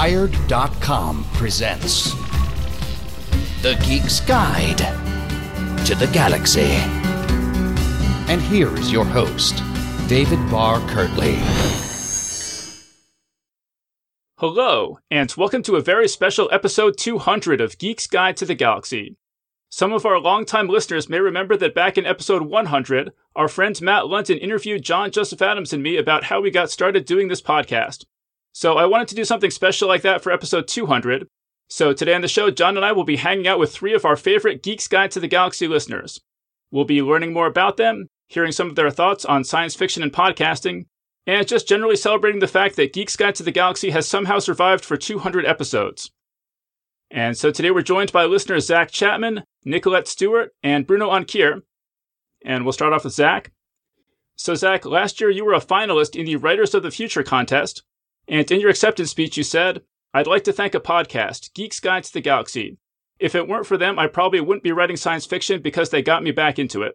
Wired.com presents The Geek's Guide to the Galaxy. And here is your host, David Barr Kirtley. Hello, and welcome to a very special episode 200 of Geek's Guide to the Galaxy. Some of our longtime listeners may remember that back in episode 100, our friend Matt London interviewed John Joseph Adams and me about how we got started doing this podcast. So I wanted to do something special like that for episode 200. So today on the show, John and I will be hanging out with three of our favorite Geek's Guide to the Galaxy listeners. We'll be learning more about them, hearing some of their thoughts on science fiction and podcasting, and just generally celebrating the fact that Geek's Guide to the Galaxy has somehow survived for 200 episodes. And so today we're joined by listeners Zach Chapman, Nicolette Stewart, and Bruno Ankier. And we'll start off with Zach. So, Zach, last year you were a finalist in the Writers of the Future contest, and in your acceptance speech you said, I'd like to thank a podcast, Geek's Guide to the Galaxy. If it weren't for them, I probably wouldn't be writing science fiction because they got me back into it.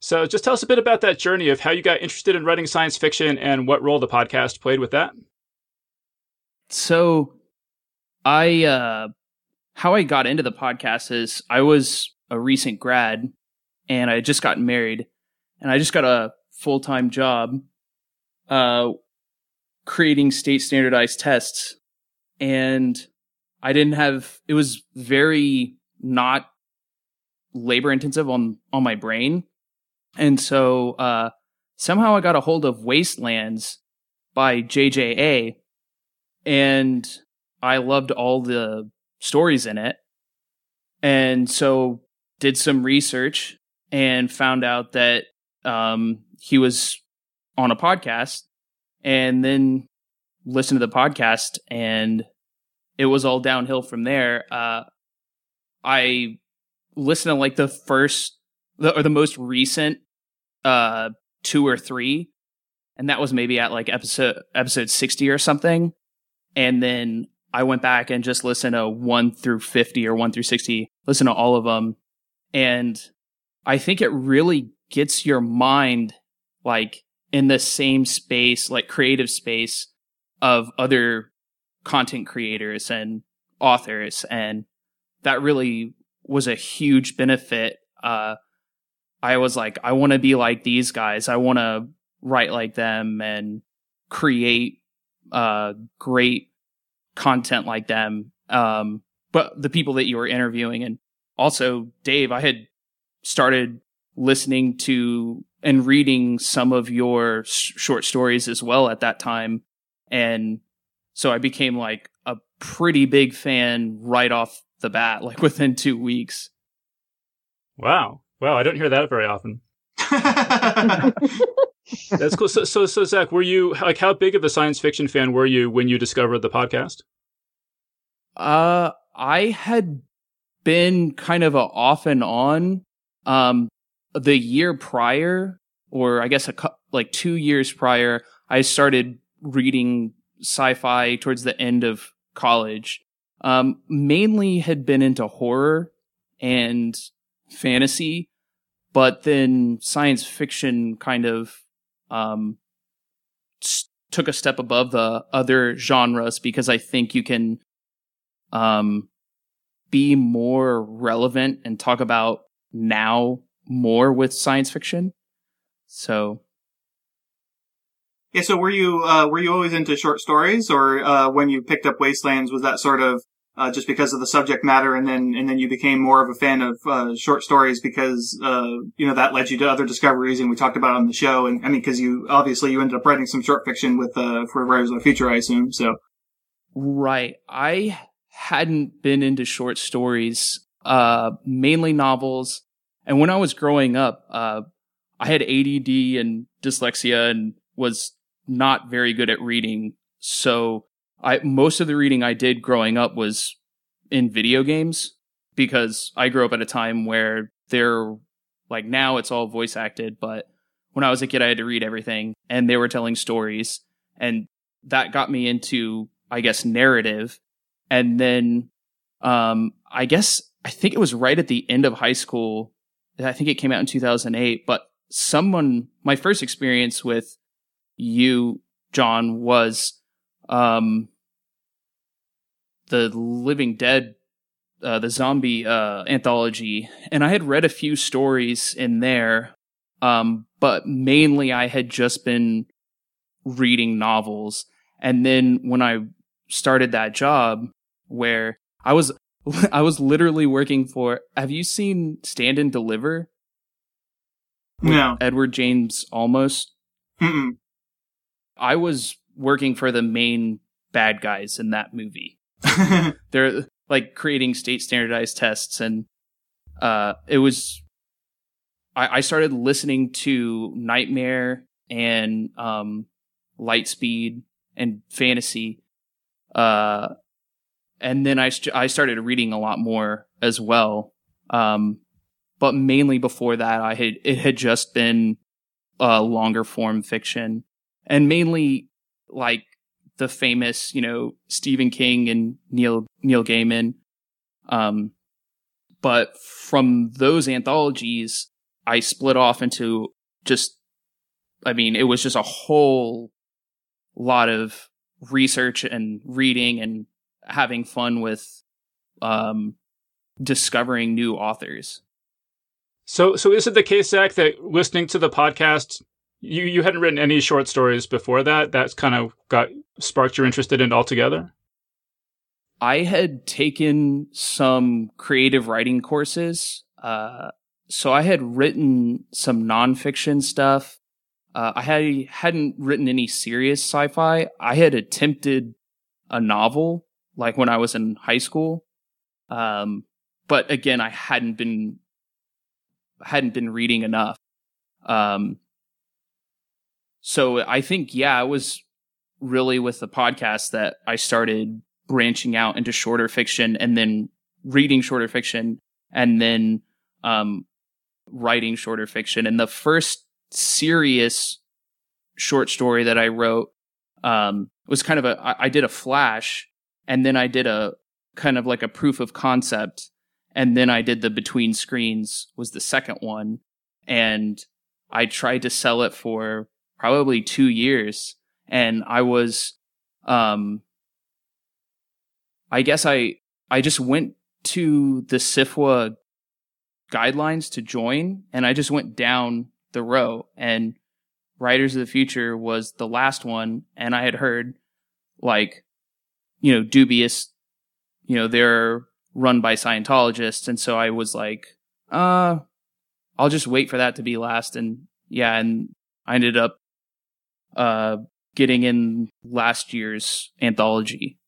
So, just tell us a bit about that journey of how you got interested in writing science fiction and what role the podcast played with that. So, I uh, how I got into the podcast is I was a recent grad and I had just gotten married and I just got a full time job uh, creating state standardized tests. And I didn't have, it was very not labor intensive on, on my brain. And so, uh, somehow I got a hold of Wastelands by JJA and I loved all the stories in it. And so did some research and found out that um, he was on a podcast and then listened to the podcast and it was all downhill from there. Uh, I listened to like the first the, or the most recent uh, two or three and that was maybe at like episode episode 60 or something and then I went back and just listened to 1 through 50 or 1 through 60, listen to all of them. And I think it really gets your mind like in the same space, like creative space of other content creators and authors. And that really was a huge benefit. Uh, I was like, I want to be like these guys. I want to write like them and create uh, great content like them. Um, but the people that you were interviewing and also Dave, I had started listening to and reading some of your sh- short stories as well at that time. And so I became like a pretty big fan right off the bat, like within two weeks. Wow. Wow. I don't hear that very often. That's cool. So, so, so, Zach, were you like how big of a science fiction fan were you when you discovered the podcast? Uh, I had been kind of a off and on. Um, the year prior, or I guess a cu- like two years prior, I started reading sci-fi towards the end of college. Um, mainly had been into horror and fantasy, but then science fiction kind of um, took a step above the other genres because I think you can um, be more relevant and talk about now more with science fiction. So yeah. So were you uh, were you always into short stories, or uh, when you picked up Wastelands, was that sort of uh, just because of the subject matter, and then and then you became more of a fan of uh, short stories because uh, you know that led you to other discoveries, and we talked about on the show. And I mean, because you obviously you ended up writing some short fiction with uh, for Writers of the Future, I assume. So right, I hadn't been into short stories, uh, mainly novels. And when I was growing up, uh, I had ADD and dyslexia and was not very good at reading. So I, most of the reading I did growing up was in video games because I grew up at a time where they're like now it's all voice acted, but when I was a kid, I had to read everything and they were telling stories and that got me into, I guess, narrative. And then, um, I guess, I think it was right at the end of high school. I think it came out in 2008, but someone, my first experience with you, John, was, um, the Living Dead, uh, the zombie uh, anthology, and I had read a few stories in there, um, but mainly I had just been reading novels. And then when I started that job, where I was, I was literally working for. Have you seen Stand and Deliver? No. Edward James Olmos. Mm-mm. I was working for the main bad guys in that movie. They're like creating state standardized tests, and uh, it was. I, I started listening to Nightmare and um, Lightspeed and Fantasy, uh, and then I st- I started reading a lot more as well. Um, but mainly before that, I had it had just been uh, longer form fiction, and mainly like the famous, you know, Stephen King and Neil Neil Gaiman. Um, but from those anthologies, I split off into just, I mean, it was just a whole lot of research and reading and having fun with um, discovering new authors. So, so is it the case, Zach, that listening to the podcast, you you hadn't written any short stories before that? That's kind of got sparked your interest in it altogether. I had taken some creative writing courses, uh, so I had written some nonfiction stuff. Uh, I had hadn't written any serious sci-fi. I had attempted a novel, like when I was in high school, um, but again, I hadn't been hadn't been reading enough. Um, so I think, yeah, it was really with the podcast that I started branching out into shorter fiction and then reading shorter fiction and then, um, writing shorter fiction. And the first serious short story that I wrote, um, was kind of a, I, I did a flash and then I did a kind of like a proof of concept. And then I did the between screens was the second one. And I tried to sell it for probably 2 years. And I was um I guess I I just went to the SFWA guidelines to join. And I just went down the row. And Writers of the Future was the last one. And I had heard like you know dubious you know they're run by Scientologists. And so I was like, uh, I'll just wait for that to be last. And yeah, and I ended up, uh, getting in last year's anthology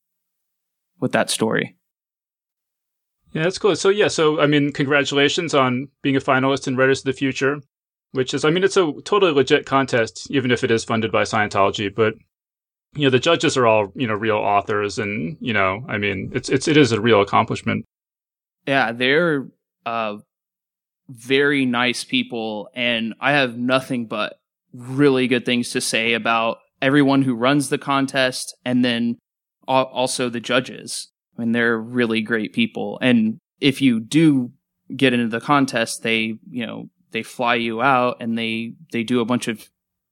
with that story. Yeah, that's cool. So yeah, so I mean, congratulations on being a finalist in Writers of the Future, which is, I mean, it's a totally legit contest, even if it is funded by Scientology. But you know the judges are all you know real authors and you know i mean it's it's it is a real accomplishment. Yeah they're uh very nice people and i have nothing but really good things to say about everyone who runs the contest and then also the judges. I mean they're really great people and if you do get into the contest they you know they fly you out and they they do a bunch of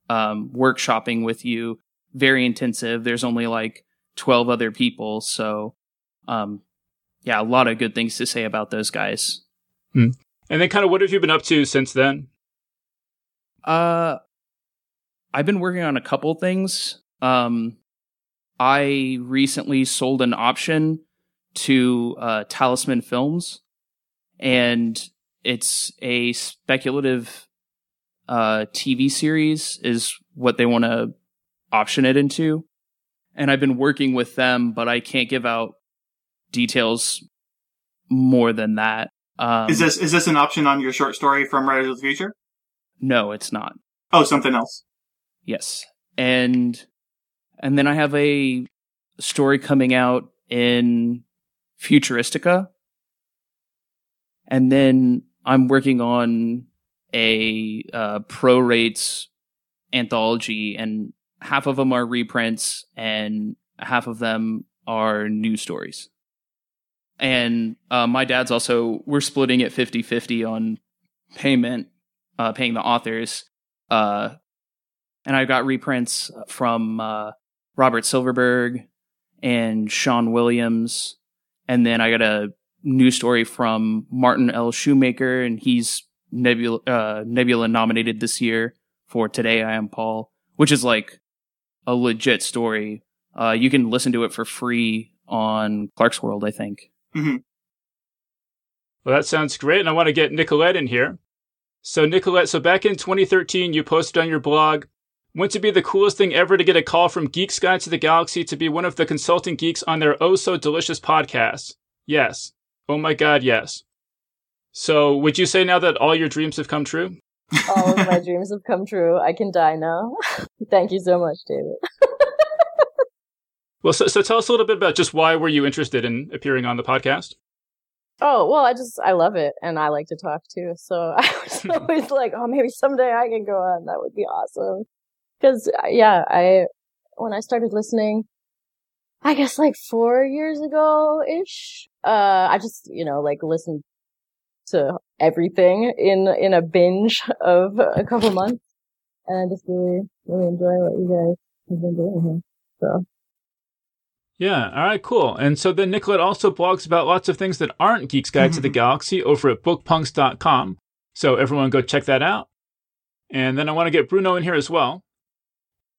um, workshopping with you very intensive. There's only like 12 other people. So, um, yeah, a lot of good things to say about those guys. Hmm. And then kind of what have you been up to since then? Uh, I've been working on a couple things. Um, I recently sold an option to uh, Talisman Films, and it's a speculative uh, TV series, is what they want to option it into. And I've been working with them, but I can't give out details more than that. Um, is this is this an option on your short story from Writers of the Future? No, it's not. Oh, something else. Yes, and and then I have a story coming out in Futuristica, and then I'm working on a uh, pro rates anthology, and half of them are reprints and half of them are new stories. And uh, my dad's also, we're splitting it 50 50 on payment, uh, paying the authors. Uh, and I've got reprints from uh, Robert Silverberg and Sean Williams. And then I got a new story from Martin L. Shoemaker, and he's Nebula, uh, Nebula nominated this year for Today I Am Paul, which is like a legit story. Uh, you can listen to it for free on Clarkesworld, I think. hmm Well, that sounds great, and I want to get Nicolette in here. So, Nicolette, so back in 2013, you posted on your blog, went to be the coolest thing ever to get a call from Geeks Guide to the Galaxy to be one of the consulting geeks on their oh so delicious podcast. Yes. Oh my god, yes. So, would you say now that all your dreams have come true? All of my dreams have come true. I can die now. Thank you so much, David. Well, so, so tell us a little bit about just why were you interested in appearing on the podcast? Oh, well, I just, I love it and I like to talk too. So I was always like, oh, maybe someday I can go on. That would be awesome. Cause yeah, I, when I started listening, I guess like four years ago ish, uh, I just, you know, like listened to everything in, in a binge of a couple months. And I just really, really enjoy what you guys have been doing here. So. Yeah, all right, cool. And so then Nicolette also blogs about lots of things that aren't Geeks Guide to the Galaxy over at bookpunks.com. So everyone go check that out. And then I want to get Bruno in here as well.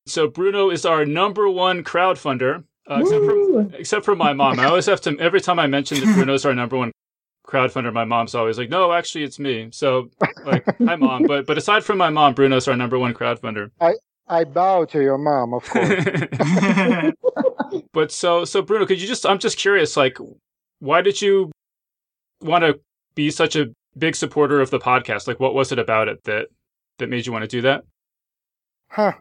So Bruno is our number one crowdfunder, uh, except, for, except for my mom. I always have to, every time I mention that Bruno's our number one crowdfunder, my mom's always like, no, actually it's me. So like, hi mom. But, but aside from my mom, Bruno's our number one crowdfunder. I I bow to your mom, of course. but so so Bruno, could you just I'm just curious, like why did you want to be such a big supporter of the podcast? Like what was it about it that that made you want to do that? Huh.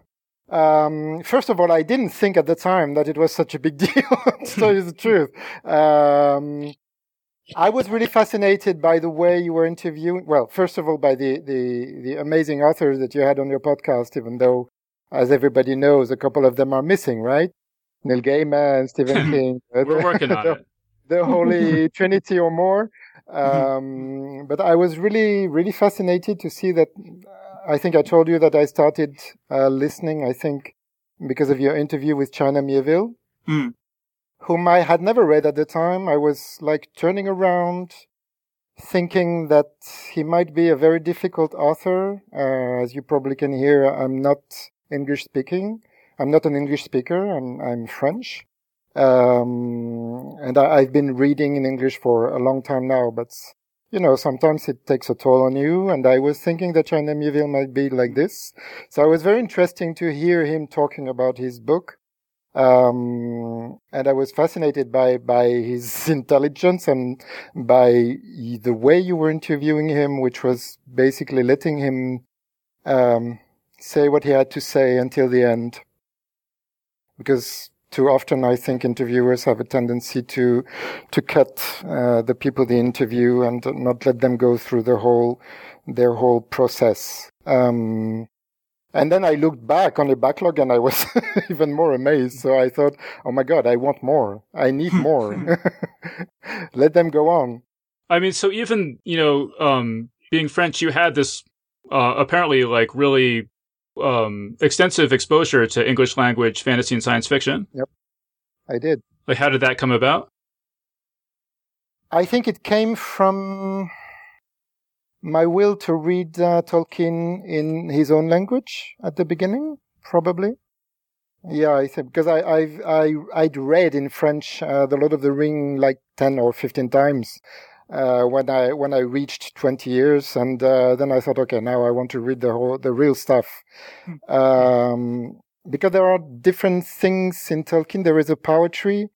Um, first of all, I didn't think at the time that it was such a big deal. to tell you the truth. Um, I was really fascinated by the way you were interviewing. Well, first of all, by the, the, the amazing authors that you had on your podcast, even though, as everybody knows, a couple of them are missing, right? Neil Gaiman, Stephen King. We're working on the, it. the Holy Trinity or more. Um, but I was really, really fascinated to see that. I think I told you that I started uh, listening, I think, because of your interview with China Mieville, Hmm. Whom I had never read at the time. I was like turning around, thinking that he might be a very difficult author. Uh, as you probably can hear, I'm not English speaking. I'm not an English speaker. I'm, I'm French. Um, and I, I've been reading in English for a long time now, but you know, sometimes it takes a toll on you. And I was thinking that China Mieville might be like this. So it was very interesting to hear him talking about his book. Um, and I was fascinated by, by his intelligence and by the way you were interviewing him, which was basically letting him, um, say what he had to say until the end. Because too often I think interviewers have a tendency to to cut uh, the people they interview and not let them go through the whole their whole process. Um, and then I looked back on the backlog and I was even more amazed. So I thought, oh my God, I want more. I need more. let them go on. I mean, so even, you know, um, being French, you had this uh, apparently like really um, extensive exposure to English language fantasy and science fiction. Yep. I did. Like, how did that come about? I think it came from my will to read uh, Tolkien in his own language at the beginning, probably. Yeah, I think because I I've, I I'd read in French uh, the Lord of the Ring like ten or fifteen times uh, when I when I reached twenty years, and uh, then I thought, okay, now I want to read the whole the real stuff. Um, because there are different things in Tolkien. There is a poetry.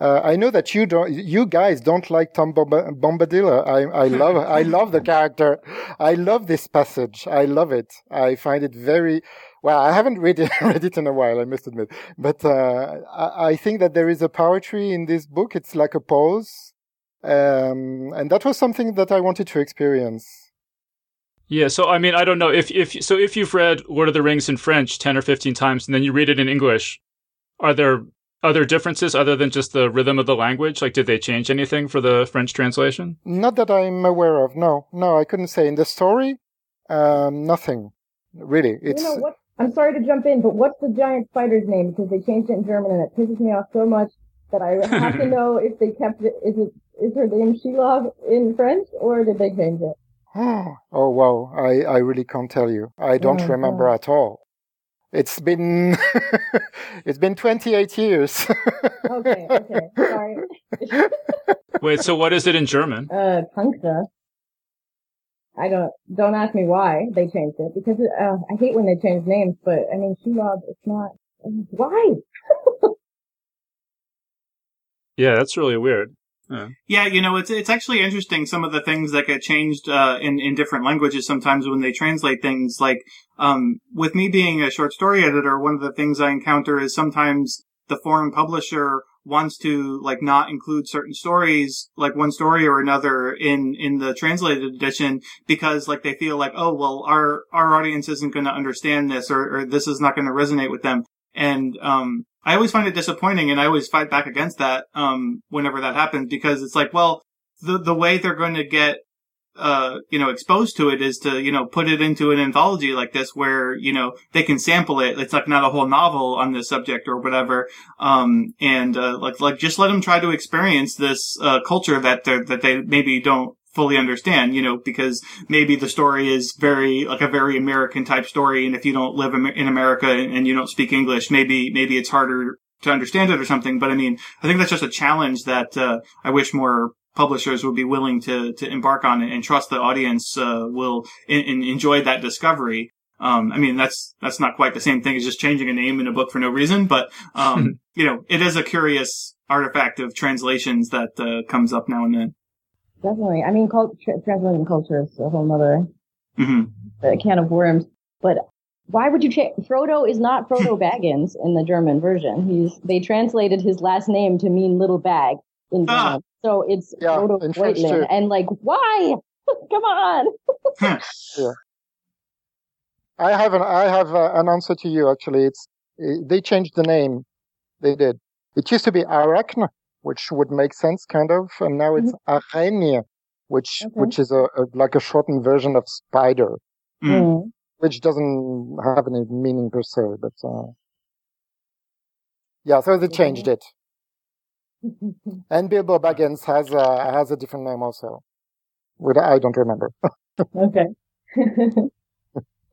Uh, I know that you don't, you guys don't like Tom Bomba- Bombadil. I, I love, I love the character. I love this passage. I love it. I find it very, well, I haven't read it, read it in a while, I must admit. But, uh, I, I think that there is a poetry in this book. It's like a pause. Um, and that was something that I wanted to experience. Yeah, so I mean, I don't know if if so if you've read Lord of the Rings in French ten or fifteen times and then you read it in English, are there other differences other than just the rhythm of the language? Like, did they change anything for the French translation? Not that I'm aware of. No, no, I couldn't say in the story. Um, nothing really. It's You know what? I'm sorry to jump in, but what's the giant spider's name? Because they changed it in German and it pisses me off so much. that I have to know if they kept it. Is it is her name Shelob in French or did they change it? oh wow, I I really can't tell you. I don't Oh, remember God. at all. It's been it's been 28 years. Okay, okay, sorry. Wait, so what is it in German? uh, Punkta. I don't don't ask me why they changed it because uh, I hate when they change names. But I mean, Shelob, it's not. Why? Yeah, that's really weird. Yeah, you know, it's it's actually interesting some of the things that get changed uh, in in different languages sometimes when they translate things. Like um, with me being a short story editor, one of the things I encounter is sometimes the foreign publisher wants to like not include certain stories, like one story or another, in in the translated edition because like they feel like, oh well, our our audience isn't going to understand this or, or this is not going to resonate with them. And um, I always find it disappointing, and I always fight back against that um, whenever that happens because it's like, well, the the way they're going to get uh, you know, exposed to it is to, you know, put it into an anthology like this where, you know, they can sample it. It's like not a whole novel on this subject or whatever. Um, and, uh, like, like just let them try to experience this, uh, culture that they that they maybe don't fully understand, you know, because maybe the story is very, like a very American type story. And if you don't live in America and you don't speak English, maybe, maybe it's harder to understand it or something. But I mean, I think that's just a challenge that, uh, I wish more publishers would be willing to to embark on it and trust the audience uh, will in, in enjoy that discovery. Um, I mean, that's that's not quite the same thing as just changing a name in a book for no reason, but um, you know, it is a curious artifact of translations that uh, comes up now and then. Definitely. I mean, cult- tra- translating culture is a whole nother hmm uh, can of worms. But why would you change? Frodo is not Frodo Baggins in the German version. He's they translated his last name to mean little bag in Ah. German, so it's Yeah, Frodo in French Waitling. too. And like, why? Come on. yeah. I have an I have uh, an answer to you. Actually, it's they changed the name. They did. It used to be Arachne, which would make sense, kind of, and now it's Araignée, which Okay. which is a, a like a shortened version of spider, Mm. Mm. which doesn't have any meaning per se. But uh, yeah, so they changed it. And Bilbo Baggins has a has a different name also, which I don't remember. okay.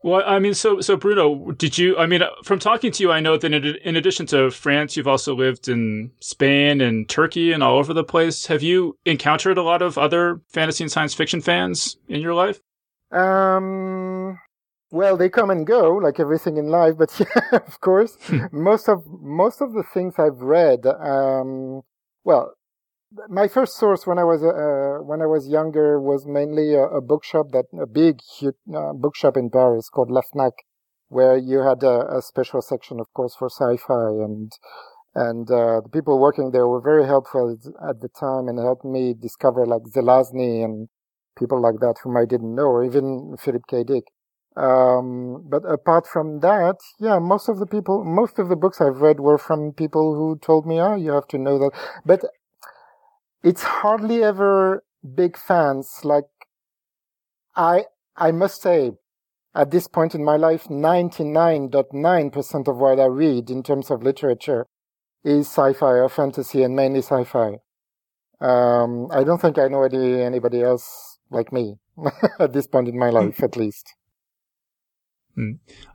Well, I mean, so so Bruno, did you? I mean, uh, from talking to you, I know that in, in addition to France, you've also lived in Spain and Turkey and all over the place. Have you encountered a lot of other fantasy and science fiction fans in your life? Um, well, they come and go like everything in life, but yeah, of course, most of most of the things I've read. Um, well, my first source when I was uh, when I was younger was mainly a, a bookshop that a big huge, uh, bookshop in Paris called La Fnac, where you had a, a special section, of course, for sci-fi and. And uh, the people working there were very helpful at the time and helped me discover like Zelazny and people like that whom I didn't know, or even Philip K. Dick. Um, but apart from that, yeah, most of the people, most of the books I've read were from people who told me, oh, you have to know that. But it's hardly ever big fans. Like, I, I must say, at this point in my life, 99.9% of what I read in terms of literature is sci-fi or fantasy and mainly sci-fi. Um, I don't think I know any, anybody else like me at this point in my life, at least.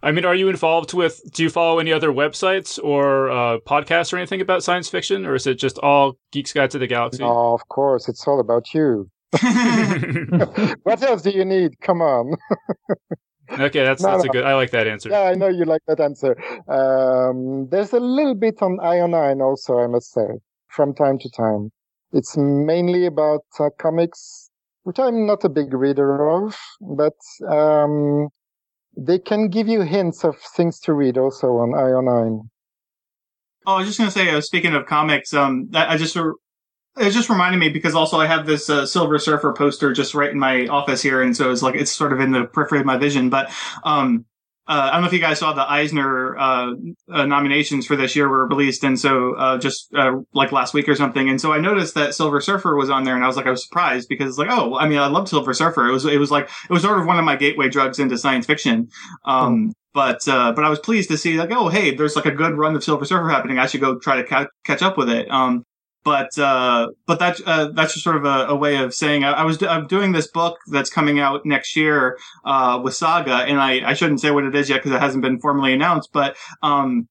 I mean, are you involved with? Do you follow any other websites or uh, podcasts or anything about science fiction, or is it just all Geeks Guide to the Galaxy? Oh, of course, it's all about you. what else do you need? Come on. okay, that's No, that's a good. I like that answer. yeah, I know you like that answer. Um, there's a little bit on IO9 also, I must say, from time to time. It's mainly about uh, comics, which I'm not a big reader of, but um, they can give you hints of things to read also on IO9. Oh, I was just gonna say, uh, speaking of comics, um, that I just re- it just reminded me because also I have this uh, Silver Surfer poster just right in my office here, and so it's like it's sort of in the periphery of my vision. But um, uh, I don't know if you guys saw the Eisner uh, uh, nominations for this year were released, and so uh, just uh, like last week or something, and so I noticed that Silver Surfer was on there, and I was like, I was surprised because it's like, oh, I mean, I loved Silver Surfer. It was it was like it was sort of one of my gateway drugs into science fiction. Um, but uh, but I was pleased to see like, oh, hey, there's like a good run of Silver Surfer happening. I should go try to ca- catch up with it. Um, but uh, but that uh, that's just sort of a, a way of saying I, I, was I'm doing this book that's coming out next year uh, with Saga, and I, I shouldn't say what it is yet because it hasn't been formally announced, but um,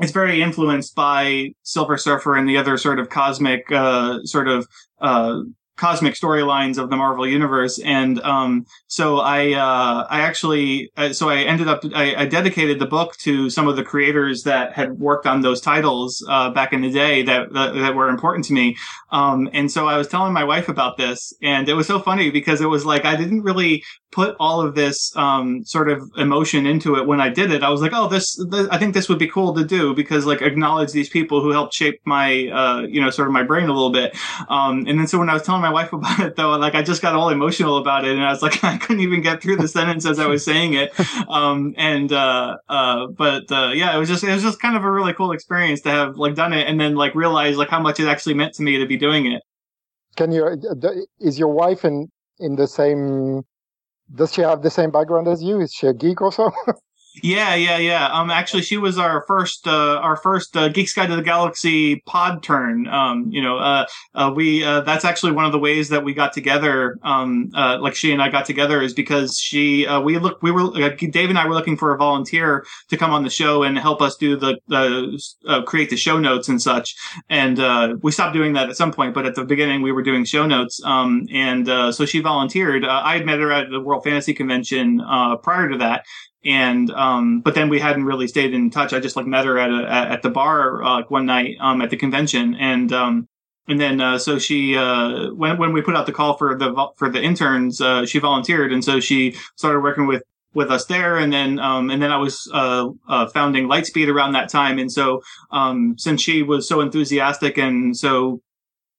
it's very influenced by Silver Surfer and the other sort of cosmic uh, sort of uh, cosmic storylines of the Marvel universe. And um, so I uh, I actually uh, so I ended up I, I, dedicated the book to some of the creators that had worked on those titles uh, back in the day that, that, that were important to me. Um, and so I was telling my wife about this, and it was so funny because it was like I didn't really put all of this um, sort of emotion into it when I did it. I was like, oh, this, this, I think this would be cool to do because like acknowledge these people who helped shape my uh, you know sort of my brain a little bit. Um, and then so when I was telling my wife about it though, and like I just got all emotional about it, and I was like, I couldn't even get through the sentence as I was saying it. Um, and uh, uh, but uh, yeah, it was just it was just kind of a really cool experience to have like done it and then like realize like how much it actually meant to me to be doing it. Can you? Uh, is your wife in in the same? Does she have the same background as you? Is she a geek also? Yeah, yeah, yeah. Um, actually, she was our first, uh, our first uh, Geeks Guide to the Galaxy pod turn. Um, you know, uh, uh, we uh, that's actually one of the ways that we got together. Um, uh, like she and I got together is because she, uh, we look, we were, uh, Dave and I were looking for a volunteer to come on the show and help us do the, the uh, create the show notes and such. And uh, we stopped doing that at some point, but at the beginning we were doing show notes. Um, and uh, so she volunteered. Uh, I had met her at the World Fantasy Convention uh, prior to that and um, but then we hadn't really stayed in touch. I just like met her at a, at the bar uh, one night um, at the convention, and um, and then uh, so she uh, when when we put out the call for the for the interns, uh, she volunteered, and so she started working with with us there, and then um, and then I was uh, uh, founding Lightspeed around that time, and so um, since she was so enthusiastic and so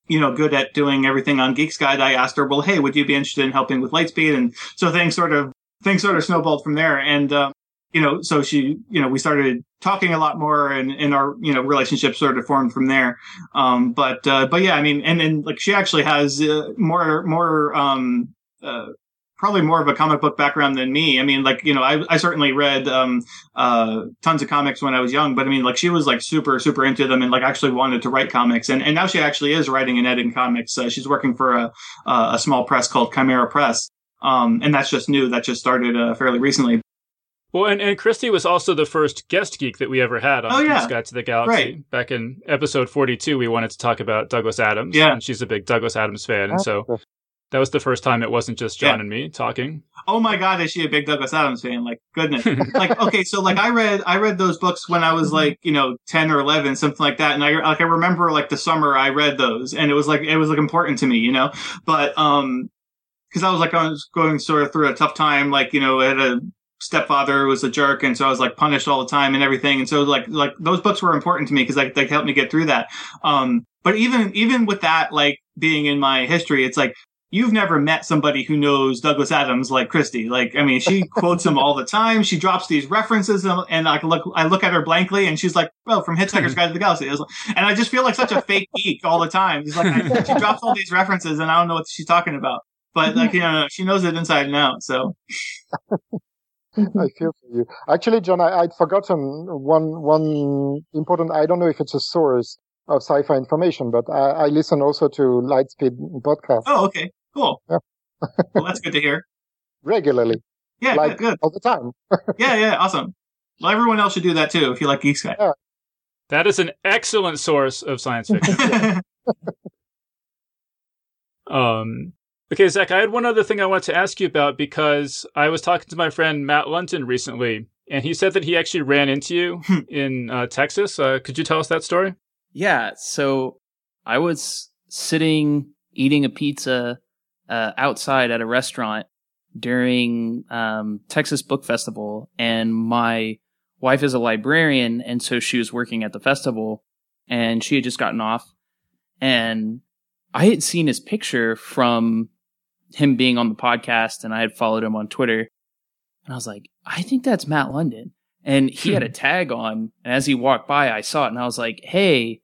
you know, good at doing everything on Geeks Guide, I asked her, well, hey, would you be interested in helping with Lightspeed? And so things sort of things sort of snowballed from there. And, uh, you know, so she, you know, we started talking a lot more and, and our, you know, relationship sort of formed from there. Um, but, uh, but yeah, I mean, and then like she actually has uh, more, more, um, uh, probably more of a comic book background than me. I mean, like, you know, I, I certainly read, um, uh, tons of comics when I was young, but I mean, like, she was like super, super into them and like actually wanted to write comics. And, and now she actually is writing and editing comics. Uh, she's working for a, a small press called Chimera Press. Um, and that's just new. That just started uh, fairly recently. Well, and, and Christie was also the first guest geek that we ever had on oh, yeah. Guide to the Galaxy. Right. Back in episode 42, we wanted to talk about Douglas Adams. Yeah. And she's a big Douglas Adams fan. And so that was the first time it wasn't just John yeah. and me talking. Oh my God, is she a big Douglas Adams fan? Like, goodness. like, okay, so like I read, I read those books when I was like, you know, 10 or 11, something like that. And I, like, I remember like the summer I read those and it was like, it was like important to me, you know, but, um, because I was like I was going sort of through a tough time, like you know, I had a stepfather who was a jerk, and so I was like punished all the time and everything, and so like like those books were important to me because like they helped me get through that. Um, but even even with that, like being in my history, it's like you've never met somebody who knows Douglas Adams like Christie. Like, I mean, she quotes him all the time. She drops these references, and I look, I look at her blankly, and she's like, "Well, from Hitchhiker's Guide to the Galaxy," and I just feel like such a fake geek all the time. It's like she drops all these references, and I don't know what she's talking about but like you know, she knows it inside and out. So. I feel for you. Actually, John, I, would forgotten one one important. I don't know if it's a source of sci-fi information, but I, I listen also to Lightspeed podcast. Oh, okay, cool. Yeah. well, that's good to hear. Regularly. Yeah, like, good, good. All the time. yeah, yeah, awesome. Well, everyone else should do that too if you like Geek Sky. Yeah. That is an excellent source of science fiction. um, Okay, Zach, I had one other thing I wanted to ask you about because I was talking to my friend Matt London recently, and he said that he actually ran into you hmm. in uh, Texas. Uh, could you tell us that story? Yeah. So I was sitting eating a pizza uh, outside at a restaurant during um, Texas Book Festival, and my wife is a librarian, and so she was working at the festival, and she had just gotten off, and I had seen his picture from him being on the podcast and I had followed him on Twitter. And I was like, I think that's Matt London. And he had a hmm. tag on. And as he walked by, I saw it and I was like, Hey,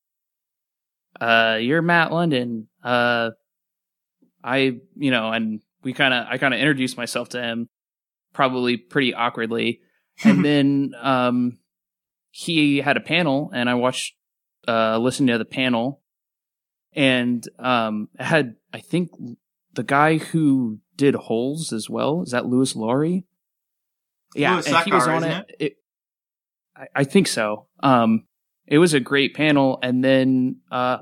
uh, you're Matt London. Uh, I, you know, and we kind of, I kind of introduced myself to him probably pretty awkwardly. and then, um, he had a panel and I watched, uh, listened to the panel and um, had I think the guy who did Holes as well. Is that Louis Laurie? Yeah, Louis and he was on isn't it. it I, I think so. Um, it was a great panel, and then uh,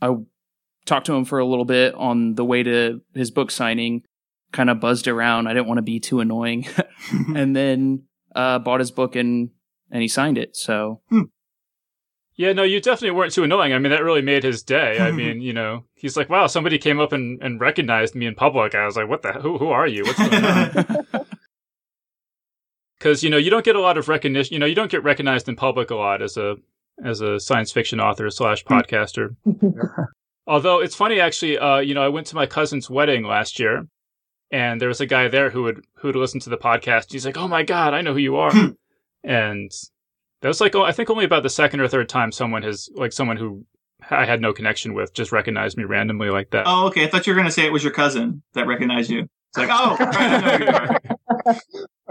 I talked to him for a little bit on the way to his book signing. Kind of buzzed around. I didn't want to be too annoying, and then uh, bought his book and and he signed it. So Yeah, no, you definitely weren't too annoying. I mean, that really made his day. I mean, you know, he's like, wow, somebody came up and, and recognized me in public. I was like, what the, who, who are you? What's going on? Because, you know, you don't get a lot of recognition, you know, you don't get recognized in public a lot as a, as a science fiction author slash podcaster. Although it's funny, actually, uh, you know, I went to my cousin's wedding last year and there was a guy there who would, who would listen to the podcast. He's like, oh my God, I know who you are. and that was like, oh, I think only about the second or third time someone has, like, someone who I had no connection with just recognized me randomly like that. Oh, okay. I thought you were going to say it was your cousin that recognized you. It's like, oh, right, I know you are.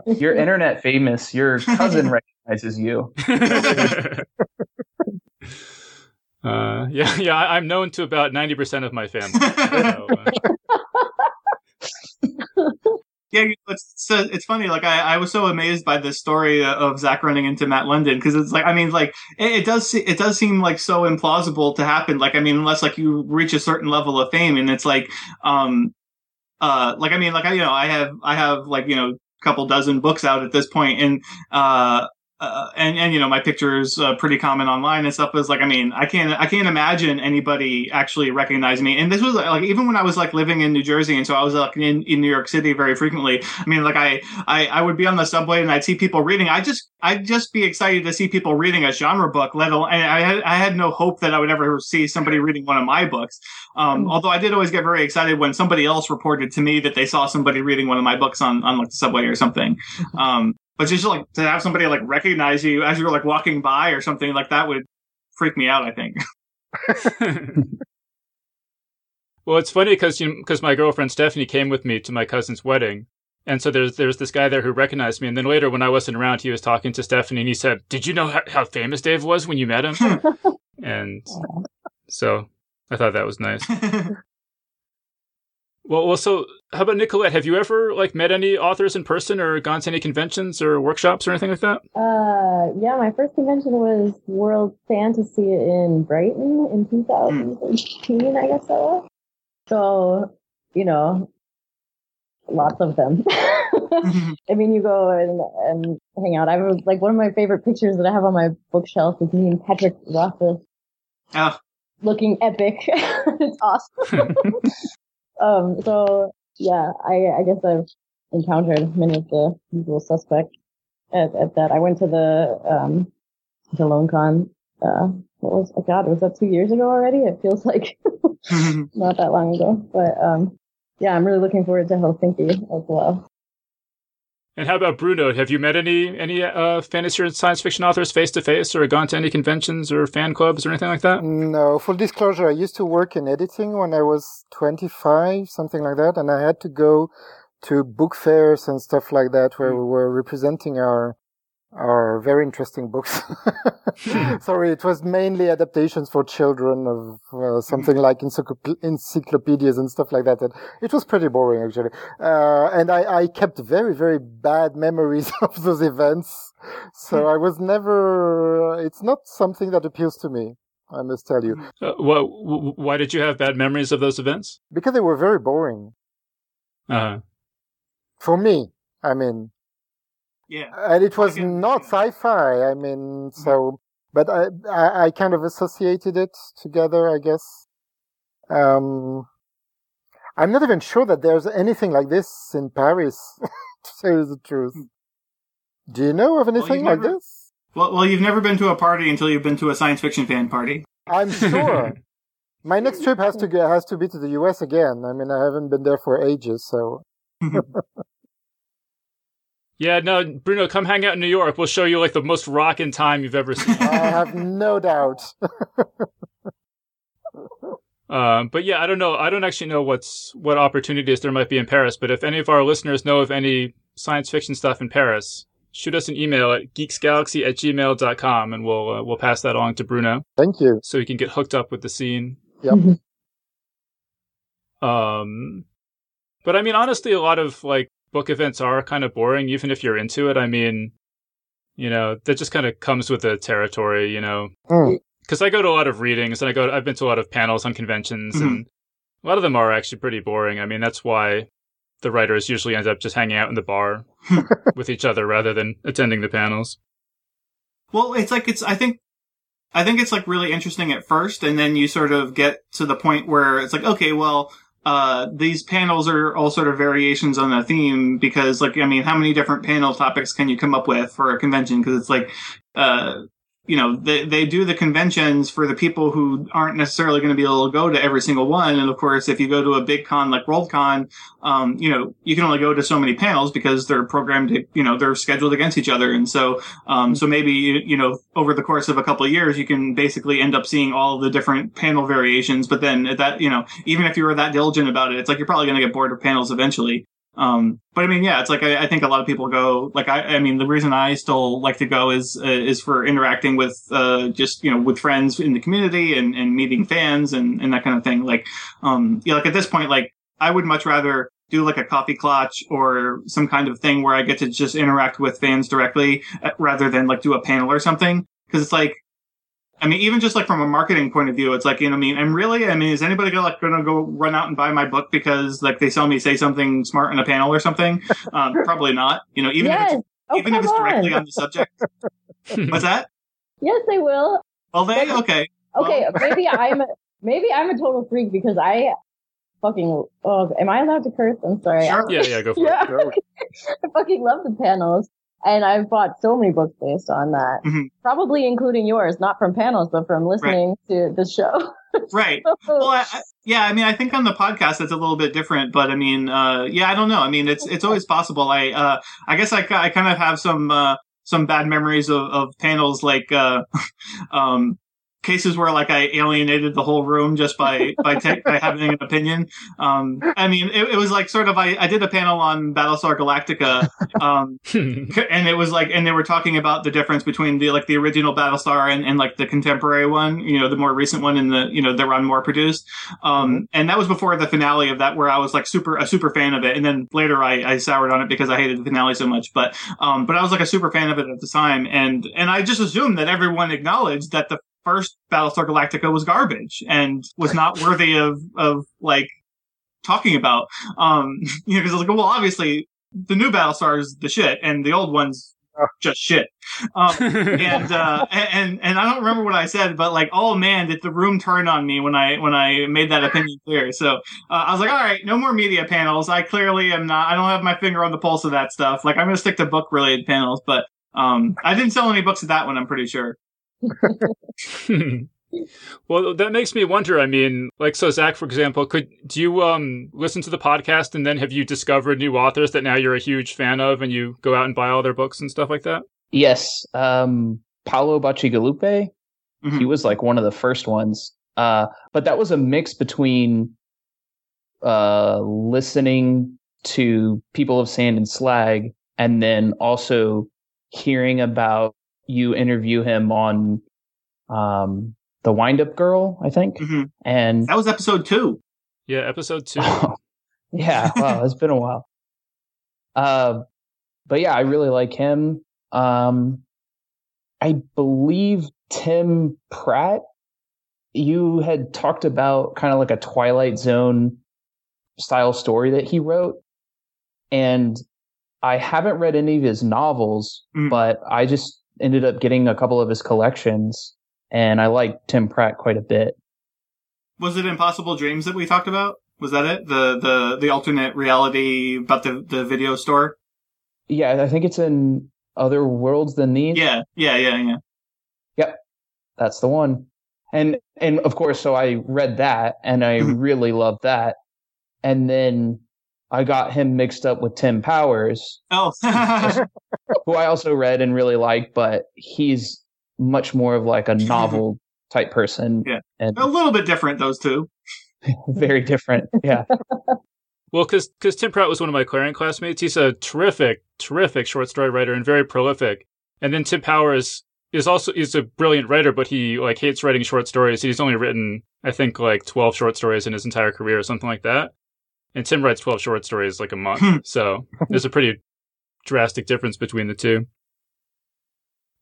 You're internet famous. Your cousin recognizes you. uh, yeah, yeah, I- I'm known to about 90% of my family. So, uh, Yeah, it's it's funny. Like I, I was so amazed by this story of Zach running into Matt London because it's like I mean like it, it does it does seem like so implausible to happen. Like I mean unless like you reach a certain level of fame and it's like um uh like I mean like I you know I have I have like you know a couple dozen books out at this point and uh. Uh, and and you know my picture is uh, pretty common online and stuff. Is like I mean I can't I can't imagine anybody actually recognizing me. And this was like even when I was like living in New Jersey, and so I was like in, in New York City very frequently. I mean like I, I I would be on the subway and I'd see people reading. I just I'd just be excited to see people reading a genre book. Let alone and I had I had no hope that I would ever see somebody reading one of my books. Um, although I did always get very excited when somebody else reported to me that they saw somebody reading one of my books on on like the subway or something. Um, but just like to have somebody like recognize you as you're like walking by or something like that would freak me out. I think. well, it's funny because you because my girlfriend Stephanie came with me to my cousin's wedding, and so there's there's this guy there who recognized me, and then later when I wasn't around, he was talking to Stephanie, and he said, "Did you know how, how famous Dave was when you met him?" and so I thought that was nice. Well, well, so how about Nicolette? Have you ever like met any authors in person or gone to any conventions or workshops or anything like that? Uh, yeah, my first convention was World Fantasy in Brighton in 2013, I guess that was. So, you know, lots of them. I mean, you go and, and hang out. I was like, one of my favorite pictures that I have on my bookshelf is me and Patrick Rothfuss oh, looking epic. it's awesome. um, so yeah, I, I guess I've encountered many of the usual suspects at, at that. I went to the, um, the Loncon, uh, what was, oh God, was that two years ago already? It feels like not that long ago, but, um, yeah, I'm really looking forward to Helsinki as well. And how about Bruno? Have you met any any uh, fantasy or science fiction authors face to face, or gone to any conventions or fan clubs or anything like that? No, full disclosure, I used to work in editing when I was 25, something like that, and I had to go to book fairs and stuff like that where we were representing our our very interesting books. Sorry, it was mainly adaptations for children of uh, something like encyclop- encyclopedias and stuff like that. And it was pretty boring actually. Uh, and I, I kept very, very bad memories of those events. So I was never, it's not something that appeals to me. I must tell you, Uh, wha- wh- why did you have bad memories of those events? because they were very boring Uh, for me. I mean, yeah. and it was not sci-fi. I mean, mm-hmm. so, but I, I, I kind of associated it together, I guess. Um, I'm not even sure that there's anything like this in Paris, to tell you the truth. Hmm. Do you know of anything like never- this? Well, well, you've never been to a party until you've been to a science fiction fan party. I'm sure. My next trip has to hmm. go, has to be to the US again. I mean, I haven't been there for ages, so. yeah, no, Bruno, come hang out in New York. We'll show you like the most rockin' time you've ever seen. I have no doubt. Um, but yeah, I don't know. I don't actually know what's what opportunities there might be in Paris. But if any of our listeners know of any science fiction stuff in Paris, shoot us an email at geeksgalaxy at gmail.com and we'll uh, we'll pass that along to Bruno Thank you. so he can get hooked up with the scene. Yep. Um, but I mean, honestly, a lot of like book events are kind of boring, even if you're into it. I mean, you know, that just kind of comes with the territory, you know. Mm. Because I go to a lot of readings, and I go, I've been to a lot of panels on conventions, Mhm. and a lot of them are actually pretty boring. I mean, that's why the writers usually end up just hanging out in the bar with each other rather than attending the panels. Well, it's like it's. I think, I think it's like really interesting at first, and then you sort of get to the point where it's like, okay, well, uh, these panels are all sort of variations on a theme because, like, I mean, how many different panel topics can you come up with for a convention? Because it's like, uh, you know, they they do the conventions for the people who aren't necessarily going to be able to go to every single one, and of course, if you go to a big con like WorldCon, um, you know, you can only go to so many panels because they're programmed, to, you know, they're scheduled against each other, and so um, so maybe you, know over the course of a couple of years, you can basically end up seeing all the different panel variations. But then at that, you know, even if you were that diligent about it, it's like you're probably going to get bored of panels eventually. Um, but I mean, yeah, it's like I, I think a lot of people go. Like I, I mean, the reason I still like to go is uh, is for interacting with uh, just you know with friends in the community and, and meeting fans and, and that kind of thing. Like, um, yeah, like at this point, like I would much rather do like a coffee clutch or some kind of thing where I get to just interact with fans directly uh, rather than like do a panel or something. Cause it's like, I mean, even just like from a marketing point of view, it's like, you know, I mean, and really, I mean, is anybody gonna like gonna go run out and buy my book because like they saw me say something smart in a panel or something? Um, probably not. You know, even yes. if it's, oh, even if it's directly on. on the subject. What's that? Yes, they will. Well, they okay. Okay, Well- maybe I'm a, maybe I'm a total freak because I fucking. Oh, am I allowed to curse? I'm sorry. Sure. Yeah, yeah, go for it. Yeah, Sure. I fucking love the panels, and I've bought so many books based on that. Mhm. Probably including yours, not from panels, but from listening to the show. Right. Well, I, I, yeah, I mean, I think on the podcast it's a little bit different, but I mean, uh, yeah, I don't know. I mean, it's it's always possible. I uh, I guess I, I kind of have some uh, some bad memories of, of panels like uh, um, cases where like I alienated the whole room just by by, by having an opinion. Um, I mean, it, it was like sort of I, I did a panel on Battlestar Galactica. Um, and it was like and they were talking about the difference between the like the original battlestar and, and like the contemporary one you know the more recent one and the you know that ron moore produced um and that was before the finale of that where i was like super a super fan of it and then later i i soured on it because i hated the finale so much but um but i was like a super fan of it at the time and and i just assumed that everyone acknowledged that the first battlestar galactica was garbage and was not worthy of of like talking about um you know because like well obviously the new Battlestar is the shit, and the old one's just shit. Um, and uh, and and I don't remember what I said, but like, oh man, did the room turn on me when I when I made that opinion clear? So uh, I was like, all right, no more media panels. I clearly am not. I don't have my finger on the pulse of that stuff. Like, I'm gonna stick to book related panels, but um, I didn't sell any books at that one. I'm pretty sure. well, that makes me wonder. I mean, like, so Zach, for example, could do you um listen to the podcast and then have you discovered new authors that now you're a huge fan of and you go out and buy all their books and stuff like that? Yes. Um, Paolo Bacigalupi. He Mhm. was like one of the first ones. Uh, but that was a mix between uh, listening to people of Sand and Slag and then also hearing about you interview him on um, the Wind Up Girl, I think. Mhm. And That was episode two. Yeah, episode two. yeah, wow, it's been a while. Uh, but yeah, I really like him. Um, I believe Tim Pratt. You had talked about kind of like a Twilight Zone style story that he wrote, and I haven't read any of his novels, Mm. but I just ended up getting a couple of his collections, and I like Tim Pratt quite a bit. Was it Impossible Dreams that we talked about? Was that it? The the the alternate reality about the the video store? Yeah, I think it's in Other Worlds Than These. Yeah, yeah, yeah, yeah. Yep, that's the one and and of course so i read that and i Mhm. really loved that and then i got him mixed up with tim powers Oh, who i also read and really liked but he's much more of like a novel type person Yeah. and a little bit different those two. very different yeah Well, because Tim Pratt was one of my Clarion classmates. He's a terrific, terrific short story writer and very prolific. And then Tim Powers is also is a brilliant writer, but he like hates writing short stories. He's only written, I think, like twelve short stories in his entire career or something like that. And Tim writes twelve short stories like a month, so there's a pretty drastic difference between the two.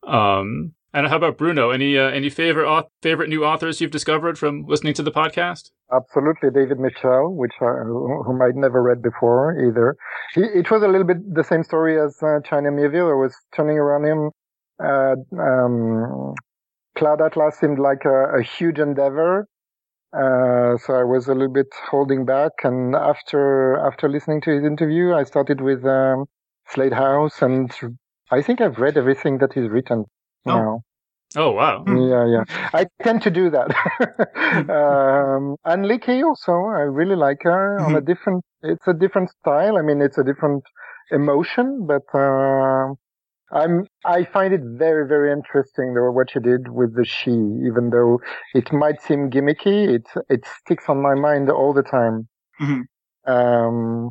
Um, and how about Bruno? Any uh, any favorite favorite new authors you've discovered from listening to the podcast? Absolutely, David Mitchell, which I, whom I'd never read before either. He, it was a little bit the same story as uh, China Miéville. I was turning around him. Uh, um, Cloud Atlas seemed like a, a huge endeavor, uh, so I was a little bit holding back. And after after listening to his interview, I started with um, Slade House, and I think I've read everything that he's written oh. now. Oh wow! Yeah, yeah. I tend to do that. um, and Leckie also, I really like her on a different. It's a different style. I mean, it's a different emotion, but uh, I'm. I find it very, very interesting though what she did with the she. Even though it might seem gimmicky, it it sticks on my mind all the time. Mm-hmm. Um,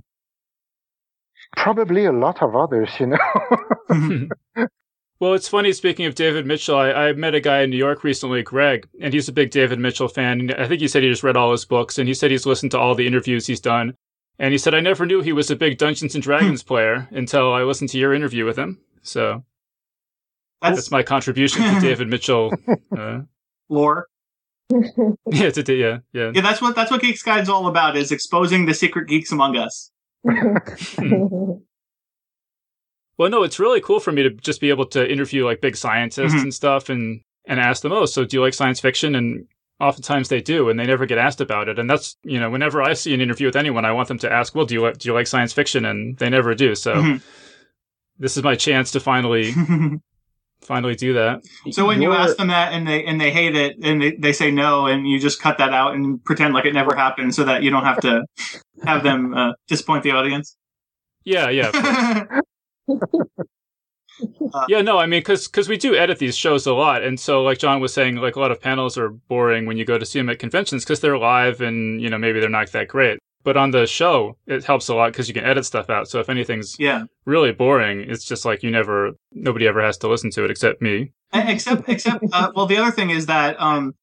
probably a lot of others, you know. Well, it's funny. Speaking of David Mitchell, I, I, met a guy in New York recently, Greg, and he's a big David Mitchell fan. I think he said he just read all his books, and he said he's listened to all the interviews he's done. And he said, I never knew he was a big Dungeons and Dragons player until I listened to your interview with him. So that's, that's my contribution to David Mitchell uh, lore. yeah, to, yeah, yeah, yeah. That's what that's what Geeks Guide's all about: is exposing the secret geeks among us. Well, no, it's really cool for me to just be able to interview like big scientists mm-hmm. and stuff and and ask them, oh, so do you like science fiction? And oftentimes they do, and they never get asked about it. And that's you know, whenever I see an interview with anyone, I want them to ask, well, do you like do you like science fiction? And they never do. So mm-hmm. This is my chance to finally. finally do that. So when You're... you ask them that and they and they hate it and they, they say no and you just cut that out and pretend like it never happened so that you don't have to have them uh, disappoint the audience. Yeah, yeah. Uh, yeah, no, I mean, because because we do edit these shows a lot, and so like John was saying, like a lot of panels are boring when you go to see them at conventions because they're live and you know maybe they're not that great. But on the show, it helps a lot because you can edit stuff out. So if anything's yeah really boring, it's just like you never nobody ever has to listen to it except me. Except except uh, well, the other thing is that um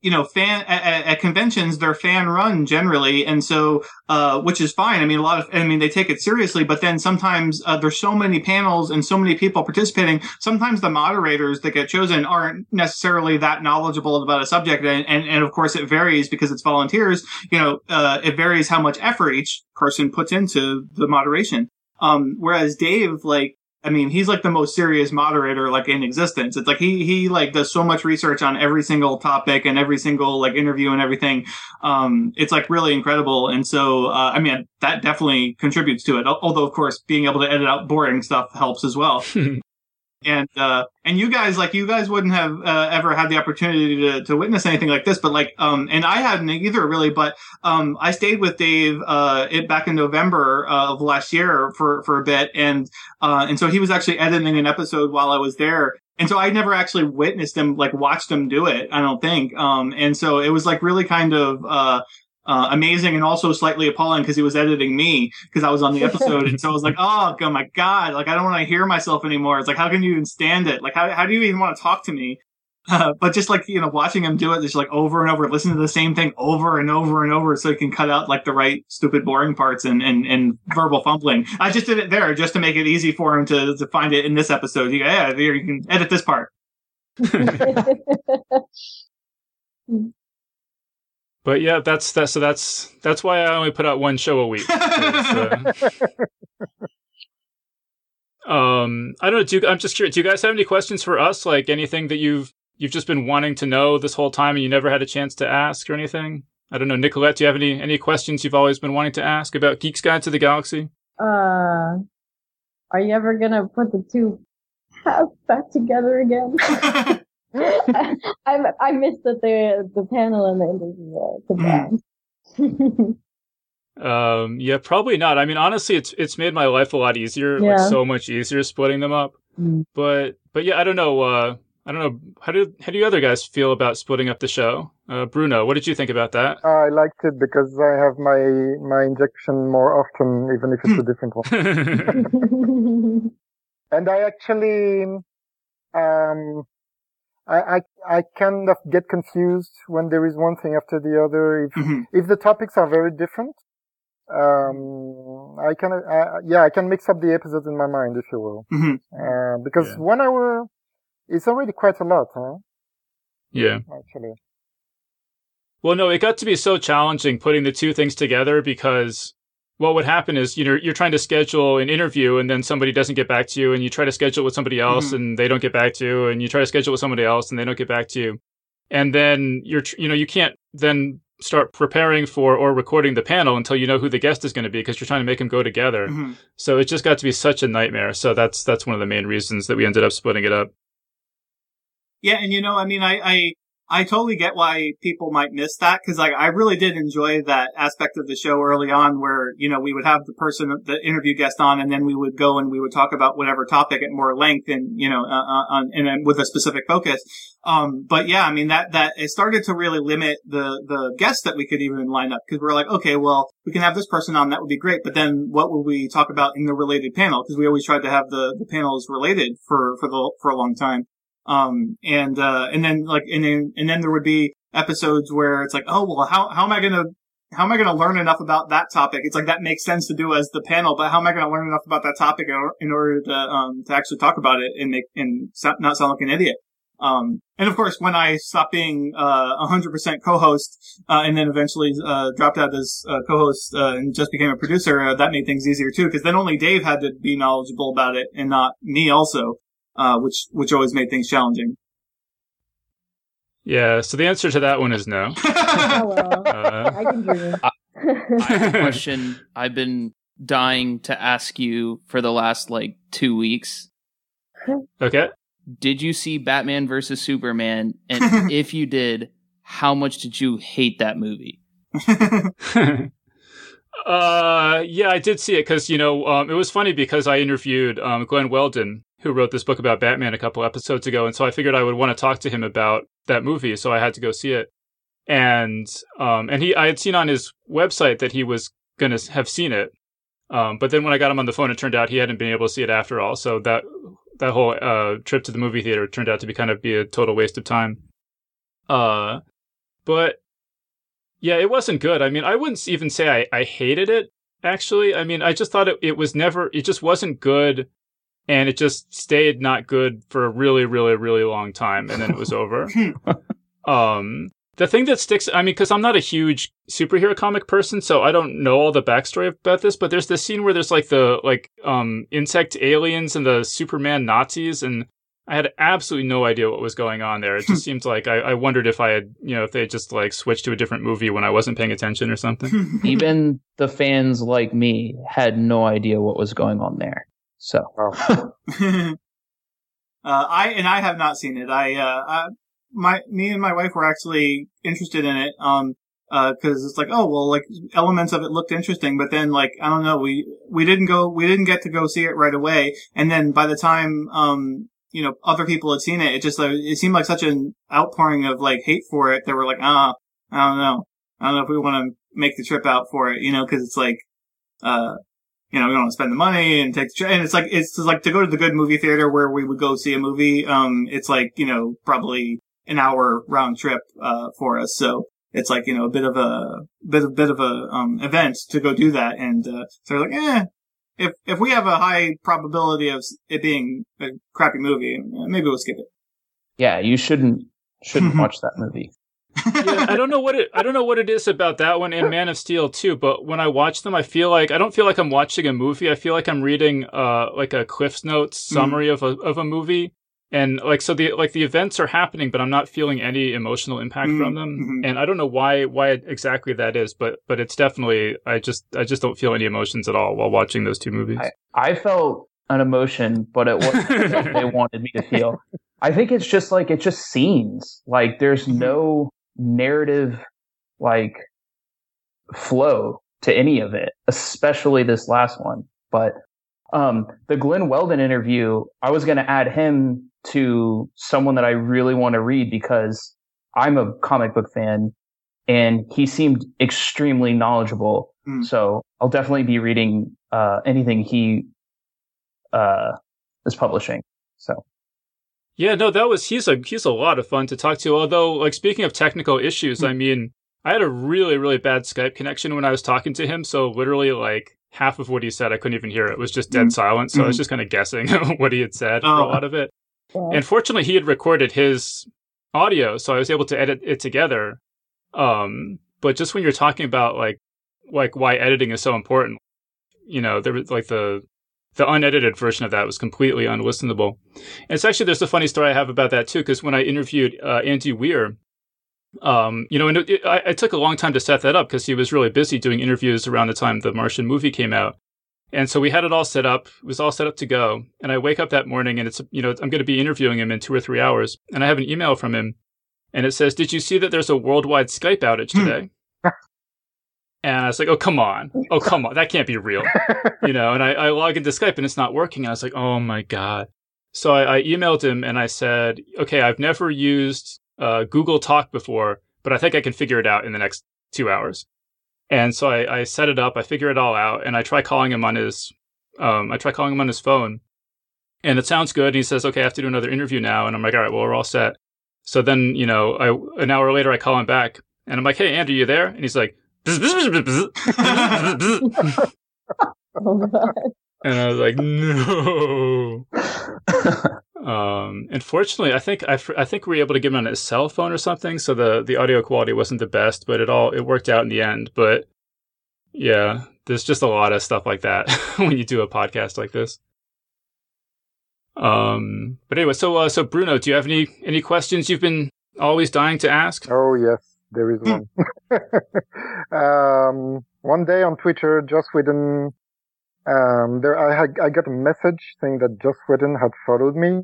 you know, fan at, at, conventions, they're fan run generally. And so, uh, which is fine. I mean, a lot of, I mean, they take it seriously, but then sometimes, uh, there's so many panels and so many people participating. Sometimes the moderators that get chosen aren't necessarily that knowledgeable about a subject. And, and, and of course it varies because it's volunteers. You know, uh, it varies how much effort each person puts into the moderation. Um, whereas Dave, like, I mean, he's like the most serious moderator like in existence. It's like he he like does so much research on every single topic and every single like interview and everything. Um, it's like really incredible. And so, uh, I mean, that definitely contributes to it. Although, of course, being able to edit out boring stuff helps as well. and uh and you guys like you guys wouldn't have uh, ever had the opportunity to, to witness anything like this but like um and i hadn't either really but um i stayed with dave uh it back in november of last year for for a bit and uh and so he was actually editing an episode while i was there and so I never actually witnessed him, like watched him do it. I don't think. Um, and so it was like really kind of, uh, uh, amazing and also slightly appalling because he was editing me because I was on the episode. and so I was like, oh, oh my God, like I don't want to hear myself anymore. It's like, how can you even stand it? Like, how, how do you even want to talk to me? Uh, but just like, you know, watching him do it, just like over and over, listen to the same thing over and over and over so he can cut out like the right stupid boring parts and, and, and verbal fumbling. I just did it there just to make it easy for him to, to find it in this episode. You, yeah, there you can edit this part. But yeah, that's that. So that's that's why I only put out one show a week. Uh, um, I don't know. Do you, I'm just curious. Do you guys have any questions for us? Like anything that you've you've just been wanting to know this whole time and you never had a chance to ask or anything? I don't know, Nicolette. Do you have any any questions you've always been wanting to ask about Geeks Guide to the Galaxy? Uh, are you ever gonna put the two halves back together again? I, I missed that the the panel and the interview. um, yeah, probably not. I mean, honestly, it's it's made my life a lot easier, yeah. like so much easier splitting them up. Mm. But but yeah, I don't know. Uh, I don't know. How do how do you other guys feel about splitting up the show? Uh, Bruno, what did you think about that? I liked it because I have my my injection more often, even if it's a different one. and I actually um I, I, I kind of get confused when there is one thing after the other. If, Mhm. if the topics are very different, um, I can, uh, yeah, I can mix up the episodes in my mind, if you will. Mhm. Uh, because Yeah. one hour is already quite a lot, huh? Yeah. Actually. Well, no, it got to be so challenging putting the two things together because what would happen is you know you're trying to schedule an interview and then somebody doesn't get back to you and you try to schedule with somebody else Mhm. and they don't get back to you and you try to schedule with somebody else and they don't get back to you and then you're you know you can't then start preparing for or recording the panel until you know who the guest is going to be because you're trying to make them go together Mhm. so it just got to be such a nightmare so that's that's one of the main reasons that we ended up splitting it up Yeah, and you know, I mean, I, I, I totally get why people might miss that because like I really did enjoy that aspect of the show early on where, you know, we would have the person, the interview guest on and then we would go and we would talk about whatever topic at more length and, you know, uh, uh, on, and then with a specific focus. Um, but yeah, I mean, that, that it started to really limit the, the guests that we could even line up because we're like, okay, well, we can have this person on. That would be great. But then what would we talk about in the related panel? Because we always tried to have the, the panels related for, for the, for a long time. Um, and, uh, and then like, and then, and then there would be episodes where it's like, oh, well, how, how am I going to, how am I going to learn enough about that topic? It's like that makes sense to do as the panel, but how am I going to learn enough about that topic in, or- in order to, um, to actually talk about it and make, and not sound like an idiot? Um, and of course, when I stopped being, uh, 100% co-host, uh, and then eventually, uh, dropped out as, co-host, uh, and just became a producer, uh, that made things easier too, because then only Dave had to be knowledgeable about it and not me also uh, which which always made things challenging. yeah so the answer to that one is no oh well, uh, I can dream. question I've been dying to ask you for the last like two weeks. okay Did you see Batman versus Superman? And if you did, how much did you hate that movie? uh, yeah, I did see it because you know um, it was funny because I interviewed um, Glenn Weldon, who wrote this book about Batman a couple episodes ago, and so I figured I would want to talk to him about that movie, so I had to go see it. And um, and he, I had seen on his website that he was going to have seen it, um, but then when I got him on the phone, it turned out he hadn't been able to see it after all. So that that whole uh, trip to the movie theater turned out to be kind of be a total waste of time. Uh, but yeah, it wasn't good. I mean, I wouldn't even say I, I hated it, actually. I mean, I just thought it, it was never, it just wasn't good. And it just stayed not good for a really, really, really long time. And then it was over. um, the thing that sticks, I mean, because I'm not a huge superhero comic person, so I don't know all the backstory about this, but there's this scene where there's like the, like, um, insect aliens and the Superman Nazis. And I had absolutely no idea what was going on there. It just seemed like I, I wondered if I had, you know, if they had just like switched to a different movie when I wasn't paying attention or something. Even the fans like me had no idea what was going on there. So uh, I and I have not seen it. I, uh, I, my, me and my wife were actually interested in it. Um, uh, cause it's like, oh, well, like elements of it looked interesting, but then like, I don't know, we, we didn't go, we didn't get to go see it right away. And then by the time, um, you know, other people had seen it, it just, uh, it seemed like such an outpouring of like hate for it. They were like, ah, I don't know. I don't know if we want to make the trip out for it, you know, cause it's like, uh, you know, we don't want to spend the money and take the. And it's like, it's just like to go to the good movie theater where we would go see a movie. Um, it's like, you know, probably an hour round trip, uh, for us. So it's like, you know, a bit of a, bit of, bit of a, um, event to go do that. And, uh, so they're like, eh, if, if we have a high probability of it being a crappy movie, maybe we'll skip it. yeah, you shouldn't shouldn't watch that movie. Yeah, I don't know what it I don't know what it is about that one and Man of Steel too, but when I watch them I feel like I don't feel like I'm watching a movie. I feel like I'm reading uh like a Cliff's Notes summary of a of a movie. And like so the like the events are happening but I'm not feeling any emotional impact Mm, from them. mhm. And I don't know why why exactly that is, but but it's definitely I just I just don't feel any emotions at all while watching those two movies. I, I felt an emotion, but it wasn't what they wanted me to feel. I think it's just like it's just scenes. Like there's no narrative like flow to any of it, especially this last one. But um the Glenn Weldon interview, I was gonna add him to someone that I really want to read because I'm a comic book fan and he seemed extremely knowledgeable. Mm. So I'll definitely be reading uh anything he uh is publishing. So Yeah, no, that was he's a he's a lot of fun to talk to. Although, like speaking of technical issues, I hmm. mean, I had a really really bad Skype connection when I was talking to him. So literally, like half of what he said, I couldn't even hear. It was just dead hmm. silence. So I was hmm. just kind of guessing what he had said for a Oh. lot of it. Yeah. And fortunately, he had recorded his audio, so I was able to edit it together. Um, but just when you're talking about like like why editing is so important, you know, there was like the the unedited version of that was completely unlistenable. And it's actually there's a funny story I have about that too, because when I interviewed uh, Andy Weir, um, you know, and it, it, I, it took a long time to set that up because he was really busy doing interviews around the time the Martian movie came out. And so we had it all set up. It was all set up to go. And I wake up that morning and it's, you know, I'm going to be interviewing him in two or three hours. And I have an email from him and it says, Did you see that there's a worldwide Skype outage today? and I was like, Oh, come on. Oh, come on. That can't be real. you know, and I, I log into Skype and it's not working. And I was like, Oh my God. So I, I emailed him and I said, Okay, I've never used uh, Google Talk before, but I think I can figure it out in the next two hours. And so I, I set it up, I figure it all out, and I try calling him on his, um, I try calling him on his phone, and it sounds good. And he says, "Okay, I have to do another interview now." And I'm like, "All right, well, we're all set." So then, you know, I, an hour later, I call him back, and I'm like, "Hey, Andrew, you there?" And he's like, Oh, God. and I was like, "No." Um, unfortunately, I think I, fr- I think we were able to get him on his cell phone or something, so the the audio quality wasn't the best, but it all it worked out in the end. But yeah, there's just a lot of stuff like that when you do a podcast like this. Um, but anyway, so uh, so Bruno, do you have any any questions you've been always dying to ask? Oh yes, there is one. um, one day on Twitter, Joss Whedon, um, there I had I got a message saying that Joss Whedon had followed me.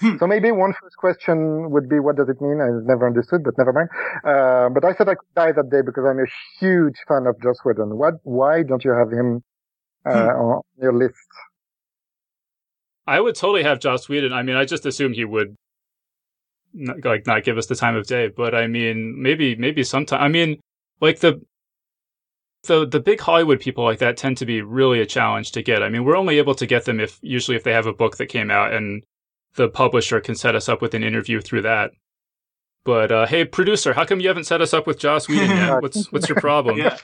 Hmm. So maybe one first question would be, what does it mean? I never understood, but never mind. Uh, but I said I could die that day because I'm a huge fan of Joss Whedon. What? Why don't you have him uh, Hmm. on your list? I would totally have Joss Whedon. I mean, I just assumed he would not, like not give us the time of day, but I mean, maybe maybe sometime. I mean, like the the the big Hollywood people like that tend to be really a challenge to get. I mean, we're only able to get them if usually if they have a book that came out and the publisher can set us up with an interview through that. But uh, hey, producer, how come you haven't set us up with Joss Whedon yet? What's what's your problem? yeah.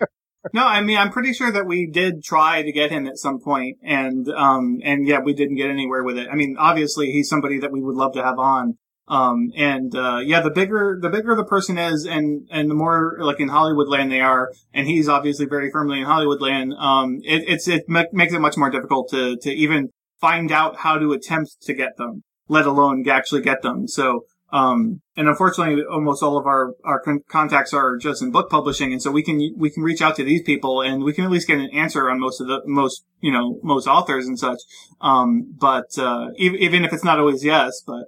No, I mean, I'm pretty sure that we did try to get him at some point, and um, and yeah, we didn't get anywhere with it. I mean, obviously, he's somebody that we would love to have on. Um, and uh, yeah, the bigger the bigger the person is, and and the more like in Hollywood land they are, and he's obviously very firmly in Hollywood land. Um, it, it's it ma- makes it much more difficult to to even find out how to attempt to get them, let alone actually get them. So um, and unfortunately, almost all of our, our con- contacts are just in book publishing. And so we can, we can reach out to these people and we can at least get an answer on most of the, most, you know, most authors and such. Um, but, uh, even if it's not always yes, but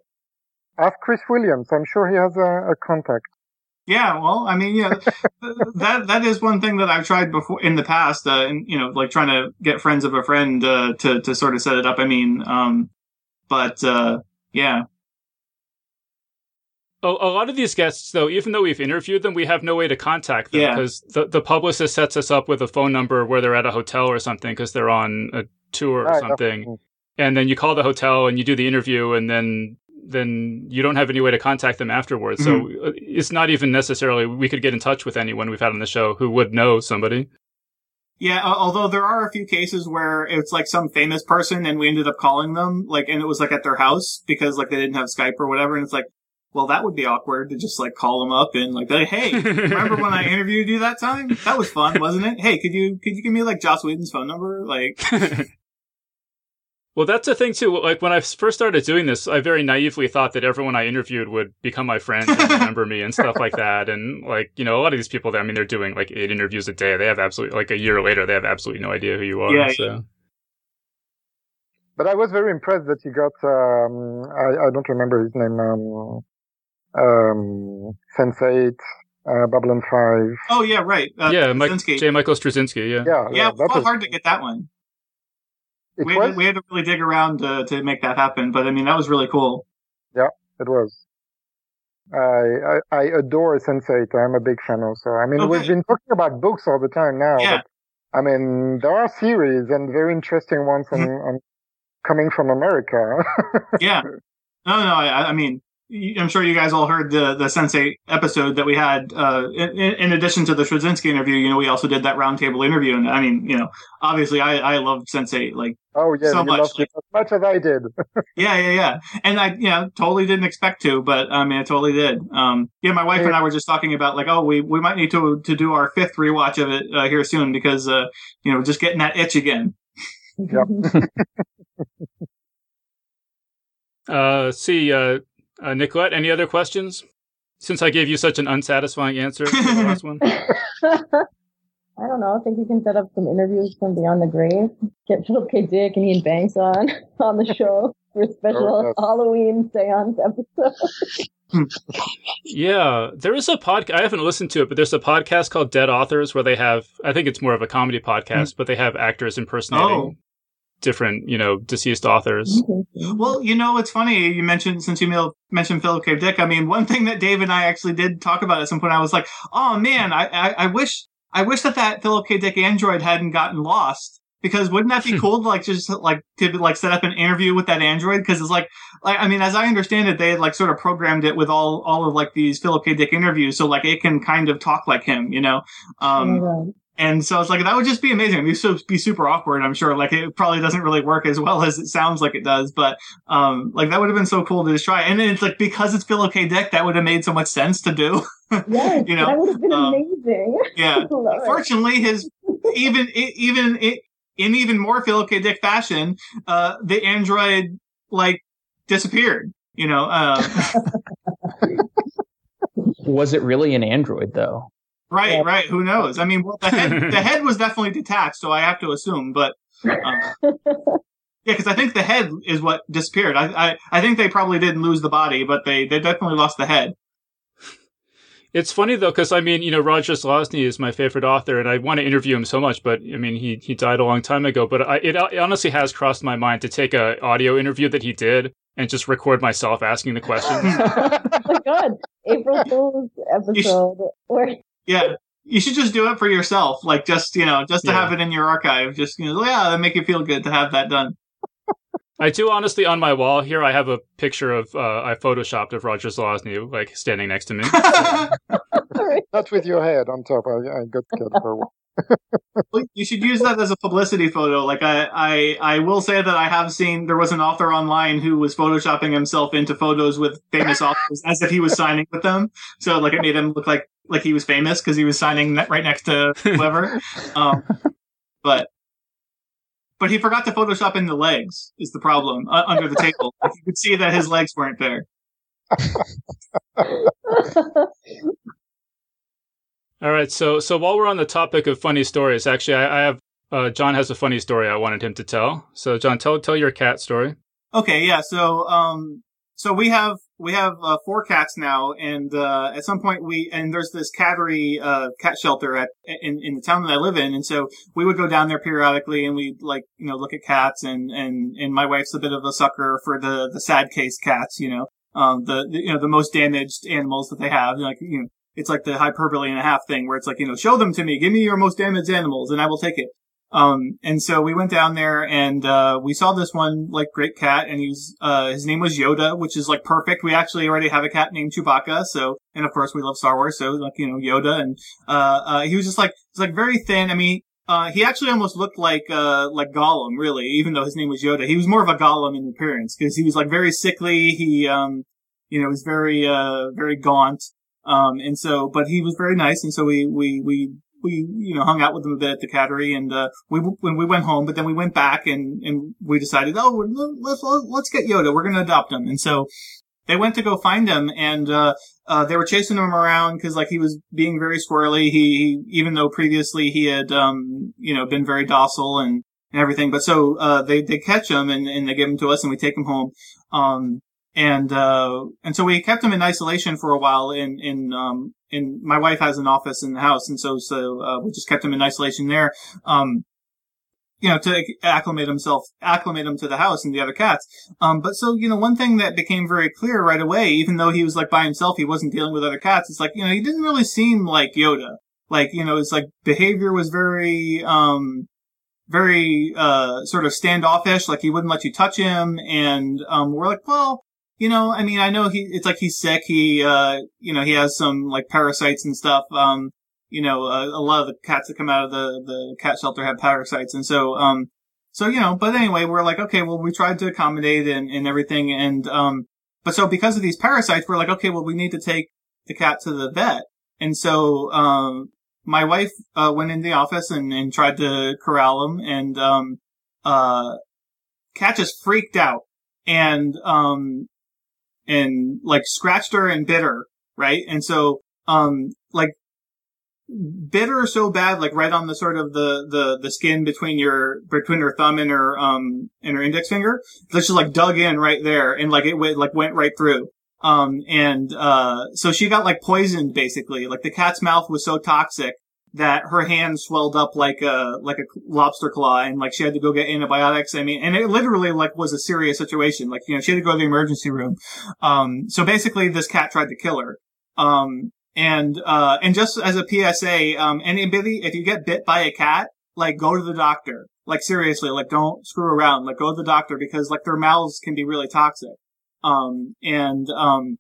Ask Chris Williams. I'm sure he has a, a contact. yeah, well, I mean, yeah, that, that is one thing that I've tried before in the past, uh, and, you know, like trying to get friends of a friend, uh, to, to sort of set it up. I mean, um, but, uh, yeah. A, a lot of these guests, though, even though we've interviewed them, we have no way to contact them Yeah. because the, the publicist sets us up with a phone number where they're at a hotel or something because they're on a tour or Right, something. definitely. And then you call the hotel and you do the interview, and then then you don't have any way to contact them afterwards. So uh, it's not even necessarily we could get in touch with anyone we've had on the show who would know somebody. Yeah, although there are a few cases where it's like some famous person and we ended up calling them, like, and it was like at their house because like they didn't have Skype or whatever. And it's like, well, that would be awkward to just like call them up and like, like, hey, remember when I interviewed you that time? That was fun, wasn't it? Hey, could you, could you give me like Joss Whedon's phone number? Like, Well, that's the thing too. Like when I first started doing this, I very naively thought that everyone I interviewed would become my friend and remember me and stuff like that. And like you know, a lot of these people, I mean, they're doing like eight interviews a day. They have absolutely like a year later, they have absolutely no idea who you are. Yeah, so. But I was very impressed that you got, um, I, I don't remember his name, um, um, Sense8, uh, Babylon 5. oh yeah, right. Uh, yeah, Mike, J. Michael Straczynski. Yeah. Yeah, yeah, it that was was, hard to get that one. We was, had, we had to really dig around to, to make that happen, but I mean, that was really cool. Yeah, it was. I, I, I adore Sense8. I'm a big fan also. I mean, we've been talking about books all the time now, Yeah. but I mean, there are series and very interesting ones on, Mm-hmm. on coming from America. Yeah. No, no, I, I mean, I'm sure you guys all heard the the Sense8 episode that we had. Uh, in, in, addition to the Straczynski interview, you know, we also did that roundtable interview, and I mean, you know, obviously, I I loved Sense8 like oh yeah, so much, like, as much as I did. yeah, yeah, yeah, and I you know totally didn't expect to, but I mean, I totally did. Um, yeah, my wife and I were just talking about like, oh, we we might need to to do our fifth rewatch of it uh, here soon because uh, you know, just getting that itch again. Yep. uh, see, uh, uh, Nicolette, any other questions? Since I gave you such an unsatisfying answer to the last one. I don't know. I think you can set up some interviews from Beyond the Grave. Get Philip K. Dick and Iain Banks on on the show for a special oh, Halloween seance episode. yeah, there is a podcast. I haven't listened to it, but there's a podcast called Dead Authors where they have. I think it's more of a comedy podcast, mm. but they have actors impersonating oh different, you know, deceased authors. Well, you know, it's funny you mentioned since you mentioned Philip K. Dick. I mean, one thing that Dave and I actually did talk about at some point, I was like, oh man, I, I, I wish I wish that that Philip K. Dick android hadn't gotten lost. Because wouldn't that be cool to like just like to like set up an interview with that android? Because it's like, like I mean, as I understand it, they had like sort of programmed it with all all of like these Philip K. Dick interviews, so like it can kind of talk like him, you know. Um, oh and so I was like, that would just be amazing. It'd be, so, be super awkward, I'm sure. Like, it probably doesn't really work as well as it sounds like it does, but, um, like, that would have been so cool to just try. And then it's like, because it's Philip K. Dick, that would have made so much sense to do. Yes, you know, that would have been um, amazing. Yeah. Fortunately, his, even, even, in even more Philip K. Dick fashion, uh, the android, like, disappeared, you know, uh, was it really an android though? Right, yeah. right. Who knows? I mean, well, the head the head was definitely detached, so I have to assume. But um, yeah, because I think the head is what disappeared. I, I I think they probably didn't lose the body, but they they definitely lost the head. It's funny though, because I mean, you know, Roger Zelazny is my favorite author, and I want to interview him so much. But I mean, he he died a long time ago. But I, it, it honestly has crossed my mind to take a audio interview that he did and just record myself asking the questions. oh my god, April Fool's episode where yeah. You should just do it for yourself. Like just, you know, just to yeah. have it in your archive. Just, you know, yeah, that make you feel good to have that done. I do honestly on my wall here. I have a picture of uh, I photoshopped of Roger Zelazny like standing next to me. Not with your head on top. I, I got for you should use that as a publicity photo. Like I, I, I will say that I have seen there was an author online who was photoshopping himself into photos with famous authors as if he was signing with them. So like it made him look like like he was famous because he was signing right next to whoever. um, but but he forgot to Photoshop in the legs. Is the problem uh, under the table? Like you could see that his legs weren't there. All right, so so while we're on the topic of funny stories, actually, I, I have uh, John has a funny story I wanted him to tell. So, John, tell tell your cat story. Okay, yeah. So, um, so we have we have uh, four cats now, and uh, at some point we and there's this cattery uh, cat shelter at in, in the town that I live in, and so we would go down there periodically, and we like you know look at cats, and and and my wife's a bit of a sucker for the the sad case cats, you know, um, the, the you know the most damaged animals that they have, like you know it's like the hyperbole and a half thing where it's like, you know, show them to me, give me your most damaged animals and I will take it. Um, and so we went down there and, uh, we saw this one, like, great cat and he was, uh, his name was Yoda, which is like perfect. We actually already have a cat named Chewbacca. So, and of course we love Star Wars. So like, you know, Yoda and, uh, uh, he was just like, it's like very thin. I mean, uh, he actually almost looked like, uh, like Gollum, really, even though his name was Yoda. He was more of a Gollum in appearance because he was like very sickly. He, um, you know, was very, uh, very gaunt. Um, and so, but he was very nice. And so we, we, we, we, you know, hung out with him a bit at the cattery and, uh, we, when we went home, but then we went back and, and we decided, oh, let's, let's get Yoda. We're going to adopt him. And so they went to go find him and, uh, uh, they were chasing him around because like he was being very squirrely. He, he, even though previously he had, um, you know, been very docile and, and everything. But so, uh, they, they catch him and, and they give him to us and we take him home. Um, and uh, and so we kept him in isolation for a while. In in um, in my wife has an office in the house, and so so uh, we just kept him in isolation there. Um, you know, to acclimate himself, acclimate him to the house and the other cats. Um, but so, you know, one thing that became very clear right away, even though he was like by himself, he wasn't dealing with other cats. It's like, you know, he didn't really seem like Yoda. Like, you know, his like behavior was very, um, very, uh, sort of standoffish. Like he wouldn't let you touch him. And, um, we're like, well, you know, I mean, I know he, it's like he's sick. He, uh, you know, he has some like parasites and stuff. Um, you know, uh, a lot of the cats that come out of the, the cat shelter have parasites. And so, um, so, you know, but anyway, we're like, okay, well, we tried to accommodate and, and everything. And, um, but so because of these parasites, we're like, okay, well, we need to take the cat to the vet. And so, um, my wife, uh, went in the office and, and tried to corral him and, um, uh, cat just freaked out and, um, and like scratched her and bit her, right? And so, um, like bit her so bad, like right on the sort of the, the, the skin between your, between her thumb and her, um, and her index finger. That she like dug in right there and like it went, like went right through. Um, and, uh, so she got like poisoned basically. Like the cat's mouth was so toxic that her hand swelled up like a like a lobster claw and like she had to go get antibiotics. I mean and it literally like was a serious situation. Like you know she had to go to the emergency room. Um so basically this cat tried to kill her. Um and uh and just as a psa um anybody if you get bit by a cat like go to the doctor. Like seriously like don't screw around. Like go to the doctor because like their mouths can be really toxic. Um and um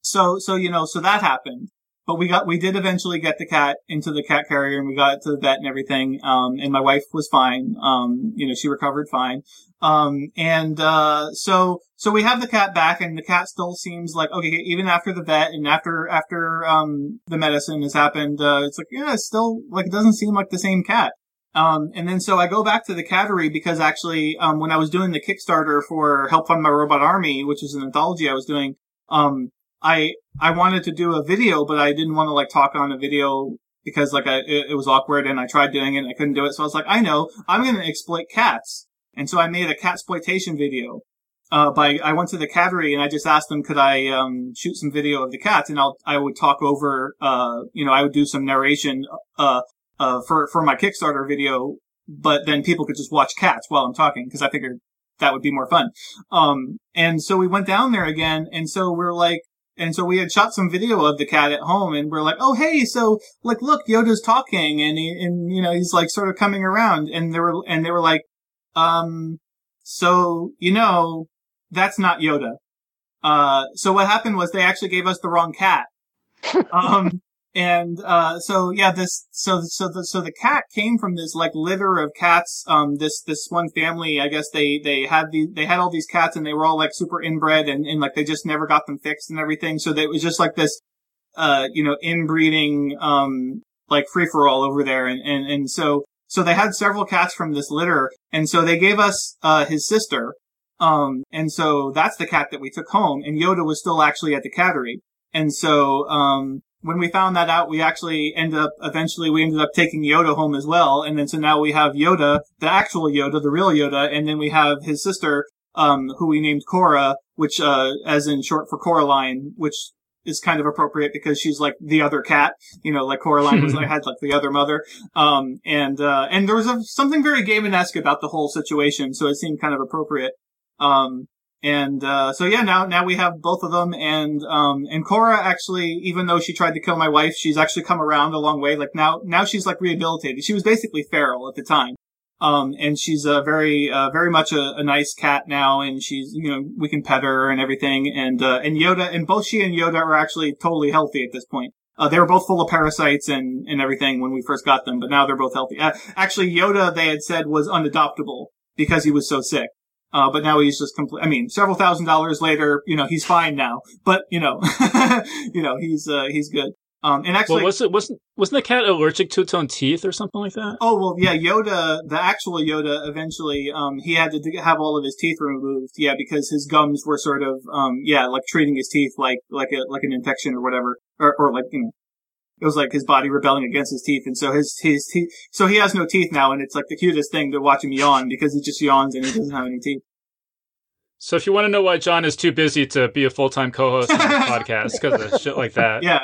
so so you know so that happened but we got we did eventually get the cat into the cat carrier and we got it to the vet and everything um, and my wife was fine um, you know she recovered fine. Um, and uh, so so we have the cat back and the cat still seems like okay even after the vet and after after um, the medicine has happened uh, it's like yeah it's still like it doesn't seem like the same cat. Um, and then so I go back to the cattery because actually, um, when I was doing the Kickstarter for Help Fund My Robot Army, which is an anthology I was doing, um, I I wanted to do a video, but I didn't want to like talk on a video because like I, it, it, was awkward and I tried doing it and I couldn't do it. So I was like, I know I'm going to exploit cats. And so I made a cat exploitation video. Uh, by, I went to the cattery and I just asked them, could I, um, shoot some video of the cats and I'll, I would talk over, uh, you know, I would do some narration, uh, uh, for, for my Kickstarter video, but then people could just watch cats while I'm talking because I figured that would be more fun. Um, and so we went down there again. And so we're like, and so we had shot some video of the cat at home and we're like, oh, hey, so like, look, Yoda's talking and he, and, you know, he's like sort of coming around and they were, and they were like, um, so, you know, that's not Yoda. Uh, so what happened was they actually gave us the wrong cat. um, and uh, so yeah, this so so the so the cat came from this like litter of cats. Um, this this one family, I guess they they had the they had all these cats and they were all like super inbred and, and like they just never got them fixed and everything. So it was just like this, uh, you know, inbreeding um like free for all over there. And and and so so they had several cats from this litter, and so they gave us uh his sister. Um, and so that's the cat that we took home, and Yoda was still actually at the cattery. And so, um, when we found that out, we actually ended up, eventually we ended up taking Yoda home as well. And then so now we have Yoda, the actual Yoda, the real Yoda, and then we have his sister, um, who we named Cora, which, uh, as in short for Coraline, which is kind of appropriate because she's like the other cat, you know, like Coraline was like, had like the other mother. Um, and, uh, and there was a, something very Gaiman-esque about the whole situation. So it seemed kind of appropriate. Um, and uh, so yeah, now now we have both of them, and um, and Cora actually, even though she tried to kill my wife, she's actually come around a long way. Like now now she's like rehabilitated. She was basically feral at the time, um, and she's a very uh, very much a, a, nice cat now, and she's you know we can pet her and everything, and uh, and Yoda and both she and Yoda are actually totally healthy at this point. Uh, they were both full of parasites and, and everything when we first got them, but now they're both healthy. Uh, actually, Yoda, they had said, was unadoptable because he was so sick. Uh, but now he's just complete. I mean, several thousand dollars later, you know, he's fine now. But you know, you know, he's uh, he's good. Um, and actually, well, was it wasn't wasn't the cat allergic to its own teeth or something like that? Oh well, yeah. Yoda, the actual Yoda, eventually, um, he had to have all of his teeth removed. Yeah, because his gums were sort of, um, yeah, like treating his teeth like like a like an infection or whatever, or or like you know, it was like his body rebelling against his teeth, and so his his teeth. So he has no teeth now, and it's like the cutest thing to watch him yawn because he just yawns and he doesn't have any teeth. So if you want to know why John is too busy to be a full time co-host on the podcast because of shit like that, yeah,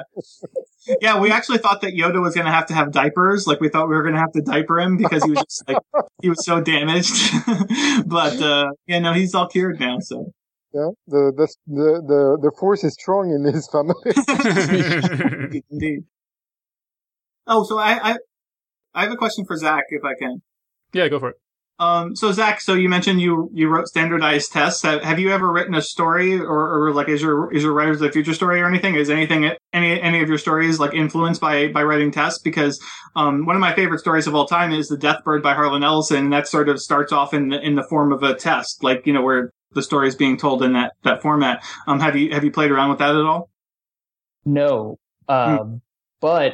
yeah, we actually thought that Yoda was going to have to have diapers. Like we thought we were going to have to diaper him because he was just like he was so damaged. but uh, yeah, no, he's all cured now. So yeah, the the the the, the force is strong in his family. Indeed. Oh, so I, I I have a question for Zach, if I can. Yeah, go for it. Um, so Zach, so you mentioned you you wrote standardized tests. Have, have you ever written a story, or, or like is your is your writers of the future story or anything? Is anything any any of your stories like influenced by by writing tests? Because um, one of my favorite stories of all time is the Death Bird by Harlan Ellison, and that sort of starts off in the, in the form of a test, like you know where the story is being told in that that format. Um, have you have you played around with that at all? No, um, hmm. but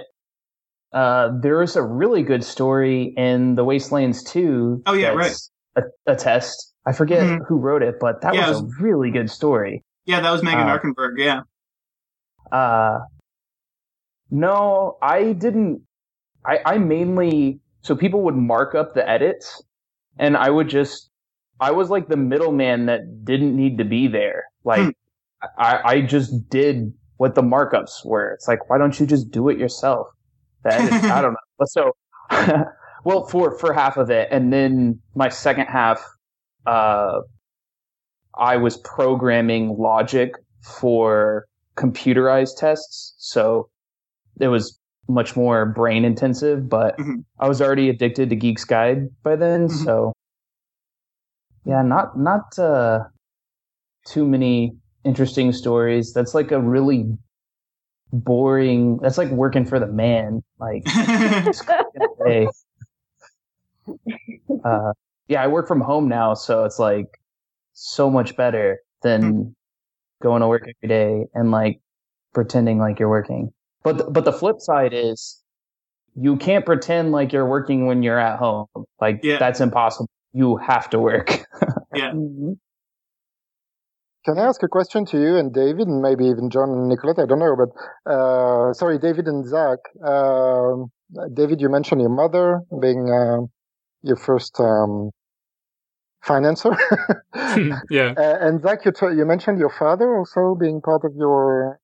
uh, there is a really good story in the Wastelands 2. Oh yeah, right. A, a, test. I forget mm-hmm. who wrote it, but that yeah, was, was, a really good story. Yeah, that was Megan uh, Arkenberg. Yeah. Uh, no, I didn't. I, I mainly so people would mark up the edits, and I would just. I was like the middleman that didn't need to be there. Like, hmm. I, I just did what the markups were. It's like, why don't you just do it yourself? I don't know. So, well, for for half of it, and then my second half, uh, I was programming logic for computerized tests, so it was much more brain intensive. But mm-hmm. I was already addicted to Geeks Guide by then, mm-hmm. so yeah, not not uh, too many interesting stories. That's like a really boring. That's like working for the man. Like, uh, yeah, I work from home now, so it's like so much better than hmm. going to work every day and like pretending like you're working. But th- but the flip side is you can't pretend like you're working when you're at home. Like yeah. that's impossible. You have to work. yeah. Can I ask a question to you and David, and maybe even John and Nicolette? I don't know, but uh, sorry, David and Zach. Uh, David, you mentioned your mother being uh, your first um, financer. yeah. and Zach, you, t- you mentioned your father also being part of your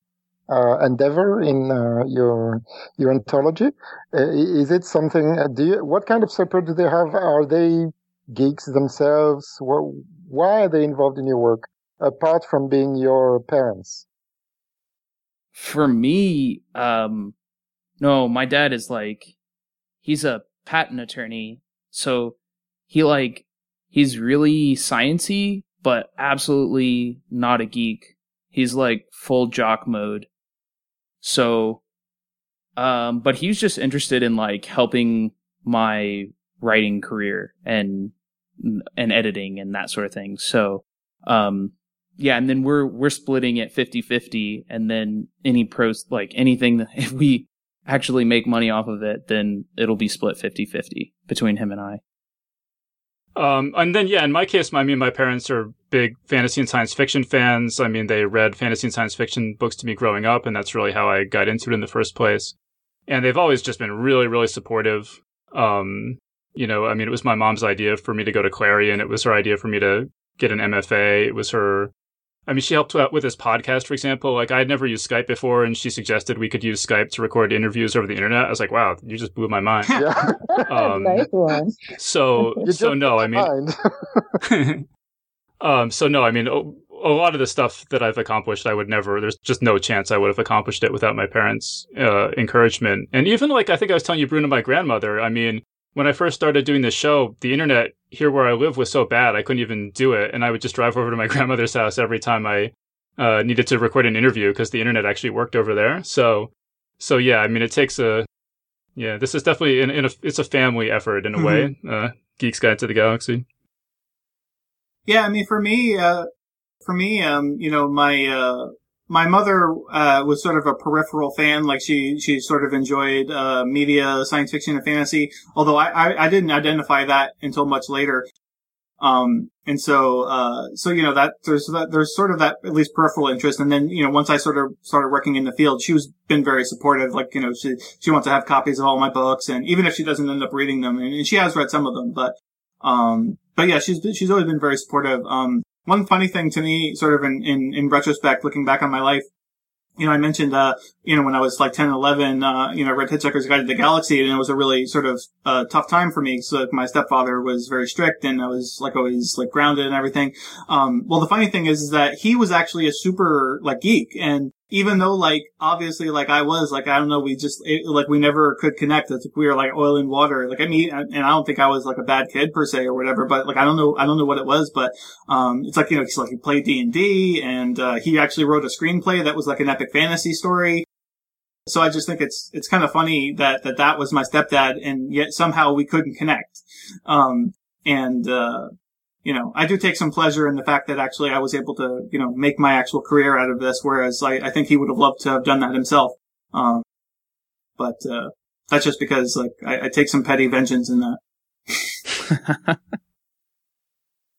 uh, endeavor in uh, your your anthology. Uh, is it something? do you, what kind of support do they have? Are they geeks themselves? What, why are they involved in your work? Apart from being your parents? For me, um, no, my dad is like, he's a patent attorney. So he like, he's really sciency, but absolutely not a geek. He's like full jock mode. So, um, but he's just interested in like helping my writing career and, and editing and that sort of thing. So, um, yeah, and then we're we're splitting it 50-50 and then any pros like anything that if we actually make money off of it, then it'll be split 50-50 between him and I. Um, and then yeah, in my case, I mean, my parents are big fantasy and science fiction fans. I mean, they read fantasy and science fiction books to me growing up, and that's really how I got into it in the first place. And they've always just been really, really supportive. Um, you know, I mean, it was my mom's idea for me to go to Clarion. It was her idea for me to get an MFA. It was her I mean, she helped out with this podcast, for example. Like, I had never used Skype before, and she suggested we could use Skype to record interviews over the internet. I was like, wow, you just blew my mind. Yeah. Um, nice one. So, so no, I mean, um, so no, I mean, a, a lot of the stuff that I've accomplished, I would never, there's just no chance I would have accomplished it without my parents' uh, encouragement. And even like, I think I was telling you, Bruno, my grandmother, I mean, when I first started doing this show, the internet here where I live was so bad I couldn't even do it, and I would just drive over to my grandmother's house every time I uh, needed to record an interview because the internet actually worked over there. So, so yeah, I mean, it takes a yeah. This is definitely in, in a it's a family effort in a mm-hmm. way. Uh, Geeks Guide to the Galaxy. Yeah, I mean, for me, uh, for me, um, you know, my uh, my mother uh, was sort of a peripheral fan. Like she she sort of enjoyed uh, media, science fiction, and fantasy. Although I, I, I didn't identify that until much later. Um, and so uh, so you know that there's that there's sort of that at least peripheral interest. And then you know once I sort of started working in the field, she was been very supportive. Like you know she she wants to have copies of all my books, and even if she doesn't end up reading them, and she has read some of them, but um, but yeah, she's she's always been very supportive. Um, one funny thing to me, sort of in, in, in retrospect, looking back on my life, you know, I mentioned, uh, you know, when I was like 10, 11, uh, you know, read Hitchhiker's Guide to the Galaxy and it was a really sort of, uh, tough time for me. So my stepfather was very strict and I was like always like grounded and everything. Um, well, the funny thing is, is that he was actually a super like geek and even though like obviously like I was like I don't know we just it, like we never could connect. It's like we were like oil and water. Like I mean and I don't think I was like a bad kid per se or whatever but like I don't know I don't know what it was but um it's like you know he's like he played D and D and uh, he actually wrote a screenplay that was like an epic fantasy story. So I just think it's it's kind of funny that that that was my stepdad and yet somehow we couldn't connect. Um and uh you know, I do take some pleasure in the fact that actually I was able to, you know, make my actual career out of this, whereas I, I think he would have loved to have done that himself. Um, but, uh, that's just because, like, I, I take some petty vengeance in that.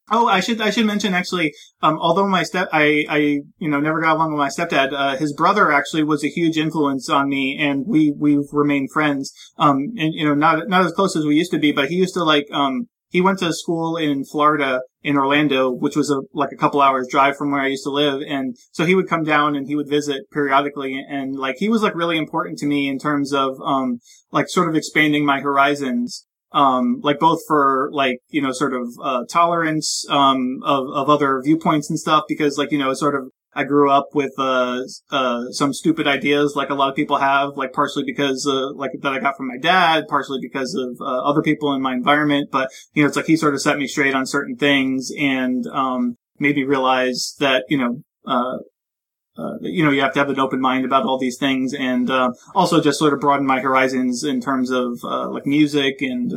oh, I should, I should mention actually, um, although my step, I, I, you know, never got along with my stepdad, uh, his brother actually was a huge influence on me and we, we've remained friends. Um, and, you know, not, not as close as we used to be, but he used to like, um, he went to school in Florida in Orlando, which was a, like a couple hours drive from where I used to live. And so he would come down and he would visit periodically. And like, he was like really important to me in terms of, um, like sort of expanding my horizons. Um, like both for like, you know, sort of, uh, tolerance, um, of, of other viewpoints and stuff because like, you know, sort of I grew up with uh, uh, some stupid ideas, like a lot of people have, like partially because uh, like that I got from my dad, partially because of uh, other people in my environment. But you know, it's like he sort of set me straight on certain things and um, made me realize that you know. Uh, uh, you know, you have to have an open mind about all these things, and also just sort of broaden my horizons in terms of like music and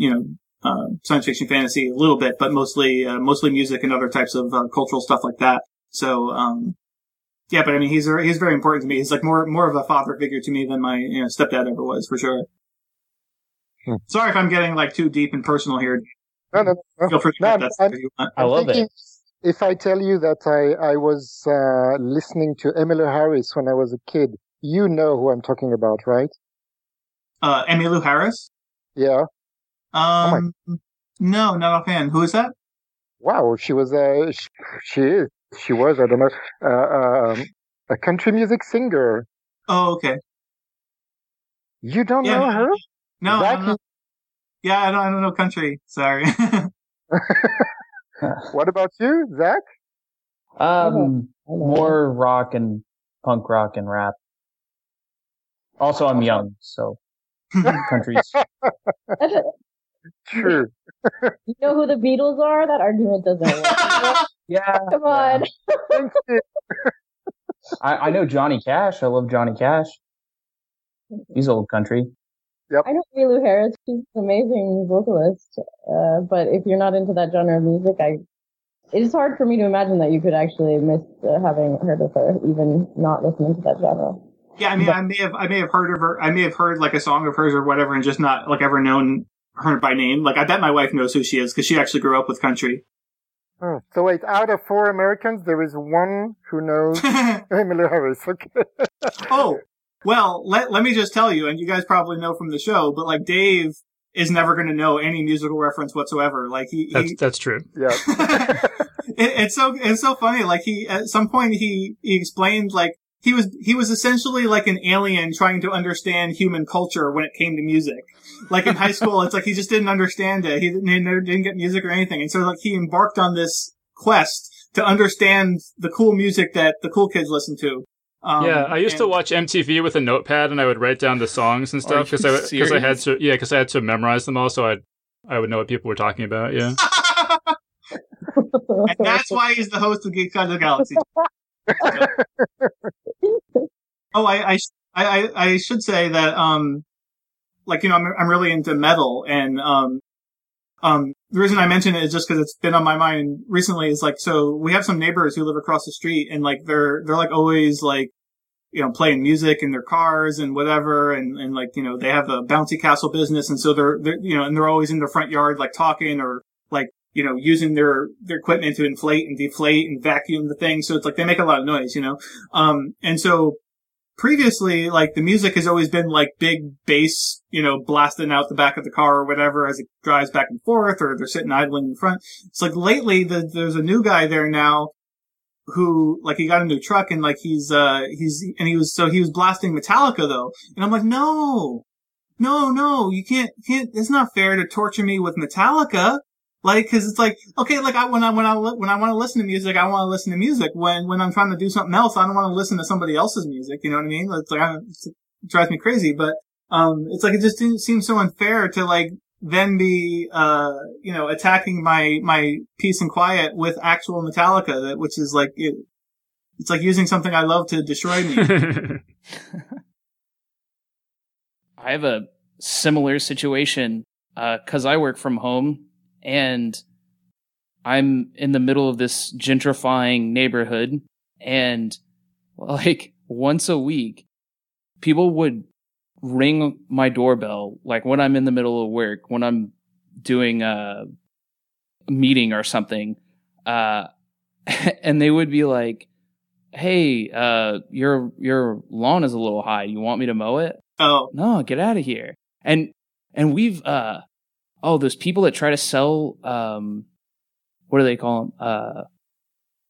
you know science fiction, fantasy a little bit, but mostly mostly music and other types of cultural stuff like that. So, um, yeah, but I mean, he's he's very important to me. He's like more more of a father figure to me than my you know stepdad ever was, for sure. Hmm. Sorry if I'm getting like too deep and personal here. No, no, no. Feel free no, that's I'm, I love it. If I tell you that I I was uh, listening to Emmylou Harris when I was a kid, you know who I'm talking about, right? Uh, Emmylou Harris. Yeah. Um. Oh no, not a fan. Who is that? Wow, she was uh, she, she is she was, I don't know, uh, um, a country music singer. Oh, okay. You don't yeah, know her? No, I don't know. Yeah, I don't, I don't know country. Sorry. what about you, Zach? Um, more rock and punk rock and rap. Also, I'm young, so countries. True. you know who the Beatles are? That argument doesn't work. yeah. Come on. Yeah. I, I know Johnny Cash. I love Johnny Cash. He's old country. Yep. I know Emmylou Harris. She's an amazing vocalist. Uh, but if you're not into that genre of music, I it is hard for me to imagine that you could actually miss uh, having heard of her, even not listening to that genre. Yeah, I mean, I may have, I may have heard of her. I may have heard like a song of hers or whatever, and just not like ever known her by name. Like I bet my wife knows who she is because she actually grew up with country. Oh, so wait, out of four Americans, there is one who knows Emily Harris. Okay. oh, well, let let me just tell you, and you guys probably know from the show, but like Dave is never going to know any musical reference whatsoever. Like he, that's, he, that's true. Yeah. it, it's so it's so funny. Like he at some point he he explained like he was he was essentially like an alien trying to understand human culture when it came to music. Like in high school, it's like he just didn't understand it. He didn't, he didn't get music or anything, and so like he embarked on this quest to understand the cool music that the cool kids listen to. Um, yeah, I used and, to watch MTV with a notepad, and I would write down the songs and stuff because I because I had to yeah because I had to memorize them all, so I I would know what people were talking about. Yeah, and that's why he's the host of Geek of the Galaxy. oh, I, I, I, I should say that, um, like, you know, I'm, I'm really into metal and, um, um, the reason I mention it is just because it's been on my mind recently is like, so we have some neighbors who live across the street and like they're, they're like always like, you know, playing music in their cars and whatever. And, and like, you know, they have a bouncy castle business. And so they're, they're, you know, and they're always in their front yard, like talking or like you know, using their, their equipment to inflate and deflate and vacuum the thing. So it's like they make a lot of noise, you know? Um, and so previously, like the music has always been like big bass, you know, blasting out the back of the car or whatever as it drives back and forth or they're sitting idling in front. It's like lately the, there's a new guy there now who like he got a new truck and like he's uh he's and he was so he was blasting Metallica though and I'm like no no no you can't can't it's not fair to torture me with Metallica Like, cause it's like, okay, like I, when I, when I, when I want to listen to music, I want to listen to music. When, when I'm trying to do something else, I don't want to listen to somebody else's music. You know what I mean? It's like, I, it's, it drives me crazy, but, um, it's like, it just seems so unfair to like, then be, uh, you know, attacking my, my peace and quiet with actual Metallica, that, which is like, it, it's like using something I love to destroy me. I have a similar situation because uh, I work from home and I'm in the middle of this gentrifying neighborhood, and like once a week, people would ring my doorbell, like when I'm in the middle of work, when I'm doing a meeting or something, uh, and they would be like, "Hey, uh, your your lawn is a little high. You want me to mow it?" Oh no, get out of here! And and we've uh oh, those people that try to sell, um, what do they call them? Uh,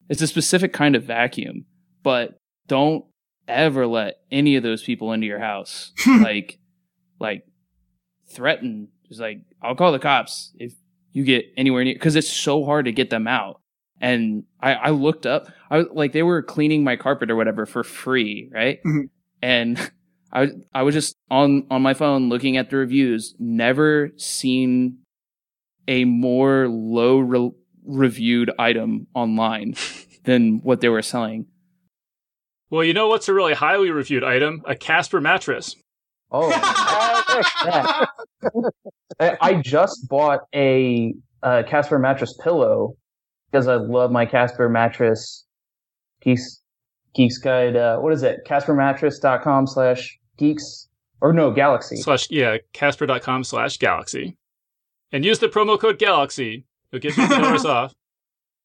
it's a specific kind of vacuum, but don't ever let any of those people into your house. like, like threaten. Just like, I'll call the cops if you get anywhere near, cause it's so hard to get them out. And I, I looked up, I like, they were cleaning my carpet or whatever for free, right? Mhm. And I I was just on on my phone looking at the reviews. Never seen a more low re- reviewed item online than what they were selling. Well, you know what's a really highly reviewed item? A Casper mattress. Oh, I I- I just bought a uh, Casper mattress pillow because I love my Casper mattress. Geeks, Geeks Guide. Uh, what is it? CasperMattress.com slash geeks or no Galaxy. Slash yeah, Casper.com slash galaxy. And use the promo code galaxy. It'll get fifty dollars off.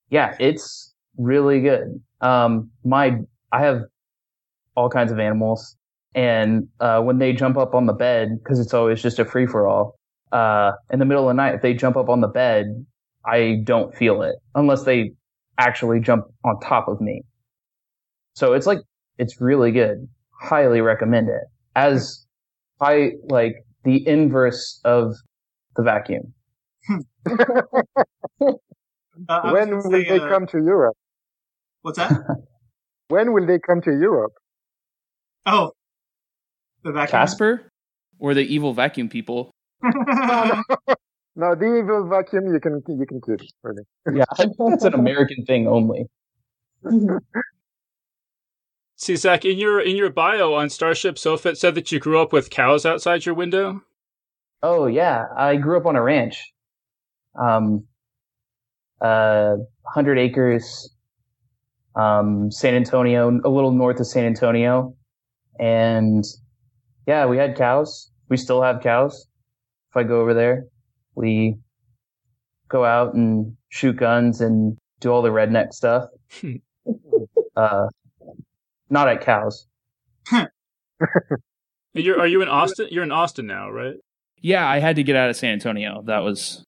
yeah, it's really good. Um, my I have all kinds of animals, and uh, when they jump up on the bed, because it's always just a free for all. Uh, in the middle of the night, if they jump up on the bed, I don't feel it unless they actually jump on top of me. So it's like it's really good. Highly recommend it. As I like the inverse of the vacuum. Uh, when will say, they uh, come to Europe? What's that? When will they come to Europe? oh, the vacuum. Casper or the evil vacuum people. No, the evil vacuum you can you can keep really. Yeah, I think it's an American thing only. See, Zach, in your in your bio on Starship Sofa, it said that you grew up with cows outside your window. Oh yeah, I grew up on a ranch. Um, uh, hundred acres. Um, San Antonio, a little north of San Antonio, and yeah, we had cows. We still have cows. If I go over there, we go out and shoot guns and do all the redneck stuff. uh, not at cows. And You're are you in Austin? You're in Austin now, right? Yeah, I had to get out of San Antonio. That was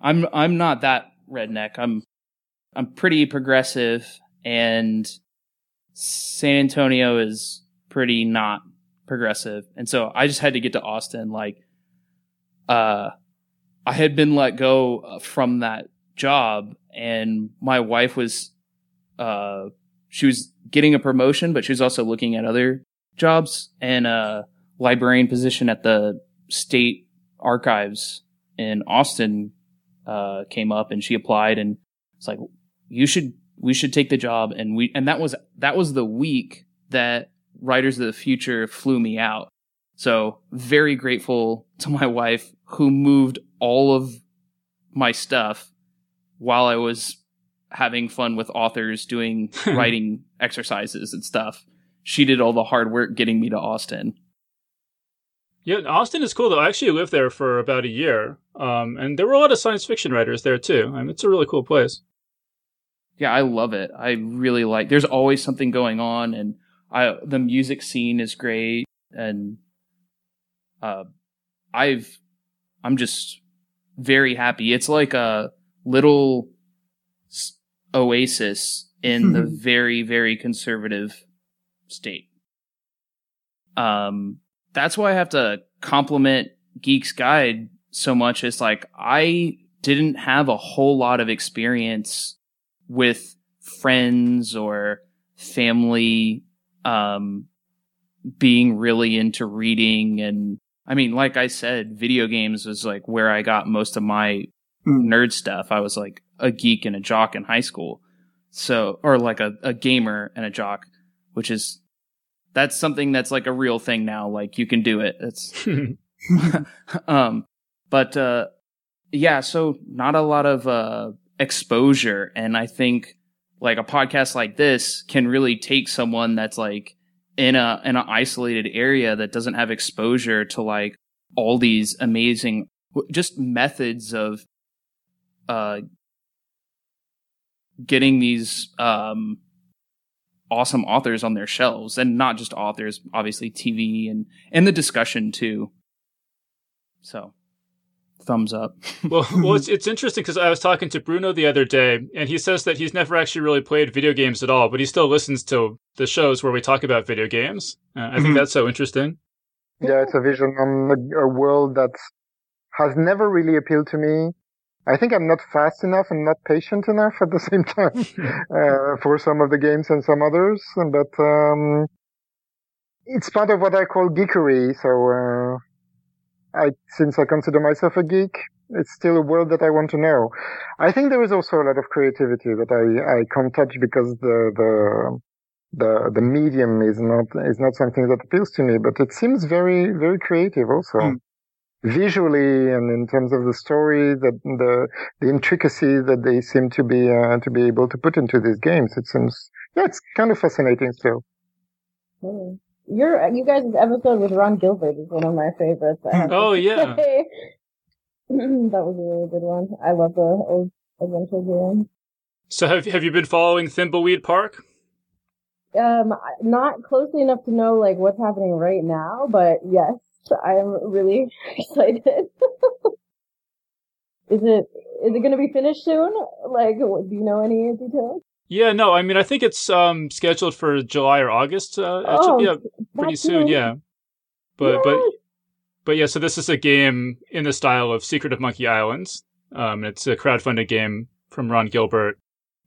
I'm I'm not that redneck. I'm I'm pretty progressive and San Antonio is pretty not progressive. And so I just had to get to Austin like uh I had been let go uh, from that job and my wife was uh she was getting a promotion but she was also looking at other jobs and a librarian position at the state archives in Austin uh, came up and she applied and it's like you should we should take the job and we and that was that was the week that Writers of the Future flew me out. So very grateful to my wife who moved all of my stuff while I was having fun with authors doing writing exercises and stuff. She did all the hard work getting me to Austin. Yeah, Austin is cool though. I actually lived there for about a year, um, and there were a lot of science fiction writers there too. I mean, it's a really cool place. Yeah, I love it. I really like. There's always something going on, and I the music scene is great, and uh, I've I'm just very happy. It's like a little oasis in the very very conservative state. Um, that's why I have to compliment Geek's Guide so much. It's like I didn't have a whole lot of experience with friends or family um, being really into reading and I mean, like I said, video games was like where I got most of my. Nerd stuff. I was like a geek and a jock in high school. So, or like a, a gamer and a jock, which is, that's something that's like a real thing now. Like you can do it. It's, um, but, uh, yeah, so not a lot of, uh, exposure. And I think like a podcast like this can really take someone that's like in a, in an isolated area that doesn't have exposure to like all these amazing, just methods of, uh, getting these, um, awesome authors on their shelves and not just authors, obviously TV and, and the discussion too. So thumbs up. well, well, it's it's interesting because I was talking to Bruno the other day, and he says that he's never actually really played video games at all, but he still listens to the shows where we talk about video games. Uh, I think Mhm. that's so interesting. Yeah, it's a vision on a, a world that has never really appealed to me. I think I'm not fast enough and not patient enough at the same time uh, for some of the games and some others, but um, it's part of what I call geekery. So, uh, I since I consider myself a geek, it's still a world that I want to know. I think there is also a lot of creativity that I I can't touch because the the the the medium is not is not something that appeals to me, but it seems very very creative also. Hmm. Visually and in terms of the story, that the the intricacy that they seem to be uh, to be able to put into these games, it seems yeah, it's kind of fascinating still. Hmm. Your you guys' episode with Ron Gilbert is one of my favorites. I have to Oh, yeah. that was a really good one. I love the old adventure game. So have have you been following Thimbleweed Park? Um, not closely enough to know like what's happening right now, but yes, I'm really excited. is it is it going to be finished soon? Like, do you know any details? Yeah, no, I mean I think it's um scheduled for July or August. Uh, Oh, be up pretty soon, nice. yeah. But but but yeah, so this is a game in the style of Secret of Monkey Islands. Um, it's a crowdfunded game from Ron Gilbert